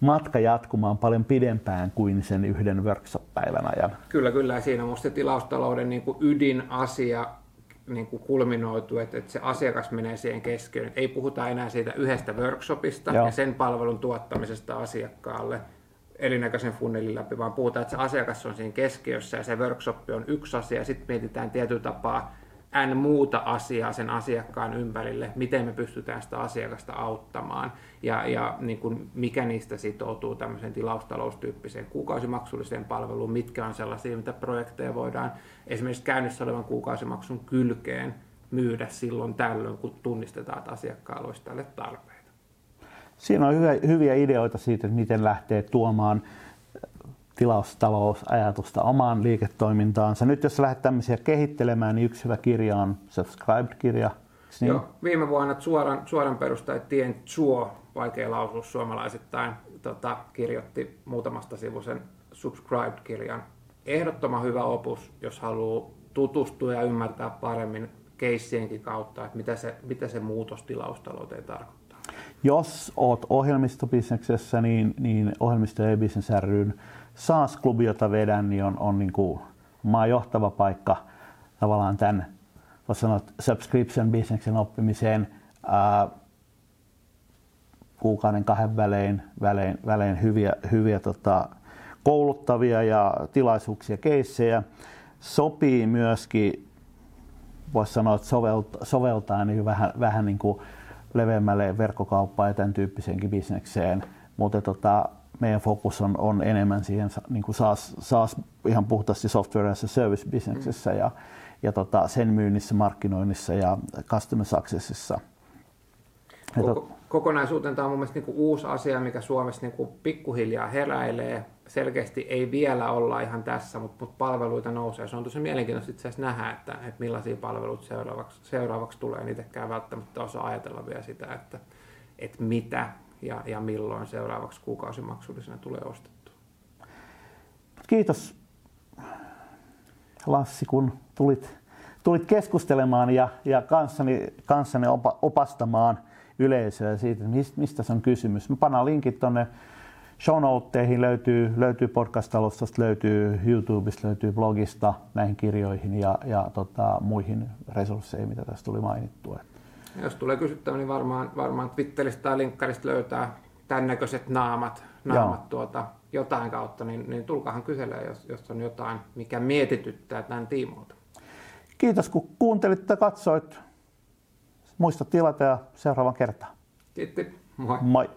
matka jatkumaan paljon pidempään kuin sen yhden workshop-päivän ajan. Kyllä, kyllä. Siinä on tilaustalouden niin kuin ydinasia niin kuin kulminoitu, että, että se asiakas menee siihen keskiöön. Ei puhuta enää siitä yhdestä workshopista Joo. ja sen palvelun tuottamisesta asiakkaalle erinäköisen funnelin läpi, vaan puhutaan, että se asiakas on siinä keskiössä ja se workshop on yksi asia ja sitten mietitään tietyllä tapaa n muuta asiaa sen asiakkaan ympärille, miten me pystytään sitä asiakasta auttamaan ja, ja niin kuin mikä niistä sitoutuu tämmöiseen tilaustaloustyyppiseen kuukausimaksulliseen palveluun, mitkä on sellaisia, mitä projekteja voidaan esimerkiksi käynnissä olevan kuukausimaksun kylkeen myydä silloin tällöin, kun tunnistetaan, että asiakkaalla olisi tälle tarpeita. Siinä on hyviä ideoita siitä, että miten lähtee tuomaan tilaustalousajatusta omaan liiketoimintaansa. Nyt jos lähdet tämmöisiä kehittelemään, niin yksi hyvä kirja on Subscribed-kirja. Niin? Joo, viime vuonna suoran, suoran perustaja Tien Chuo, vaikea lausua suomalaisittain, tota, kirjoitti muutamasta sivuisen Subscribed-kirjan. Ehdottoman hyvä opus, jos haluaa tutustua ja ymmärtää paremmin keissienkin kautta, että mitä se, mitä se muutos tilaustalouteen tarkoittaa. Jos olet ohjelmistobisneksessä, niin, niin ohjelmisto ja business ryn SaaS-klubi, jota vedän, niin on, on niin kuin maan johtava paikka tavallaan tämän voisi sanoa, subscription businessin oppimiseen ää, kuukauden kahden välein, välein, välein hyviä, hyviä tota, kouluttavia ja tilaisuuksia, keissejä. Sopii myöskin, voisi sanoa, että soveltaa, soveltaa niin vähän, vähän niin kuin leveämmälle verkkokauppaan ja tämän tyyppiseenkin bisnekseen. Mutta tota, meidän fokus on, on enemmän siihen niin kuin SaaS, SaaS, ihan puhtaasti software as a service bisneksessä mm. ja, ja tota, sen myynnissä, markkinoinnissa ja customer successissa. Koko, kokonaisuuteen tämä on mun mielestä niin kuin uusi asia, mikä Suomessa niin kuin pikkuhiljaa heräilee. Selkeästi ei vielä olla ihan tässä, mutta, mutta palveluita nousee. Se on tosi mielenkiintoista itse asiassa nähdä, että, että millaisia palveluita seuraavaksi, seuraavaksi tulee. En itsekään välttämättä osaa ajatella vielä sitä, että, että mitä ja, ja milloin seuraavaksi kuukausimaksullisena tulee ostettu. Kiitos Lassi, kun tulit, tulit keskustelemaan ja, ja kanssani, kanssani opa, opastamaan yleisöä siitä, mistä, se on kysymys. Mä panan linkit tuonne show löytyy, löytyy podcast-alustosta, löytyy YouTubesta, löytyy blogista näihin kirjoihin ja, ja tota, muihin resursseihin, mitä tässä tuli mainittua. Jos tulee kysyttävä, niin varmaan, varmaan Twitteristä tai linkkarista löytää tämän näköiset naamat, naamat tuota, jotain kautta, niin, niin tulkaahan kyselee, jos, jos on jotain, mikä mietityttää tämän tiimoilta. Kiitos kun kuuntelit ja katsoit. Muista tilata ja seuraavan kertaan. Kiitti. Moi. Moi.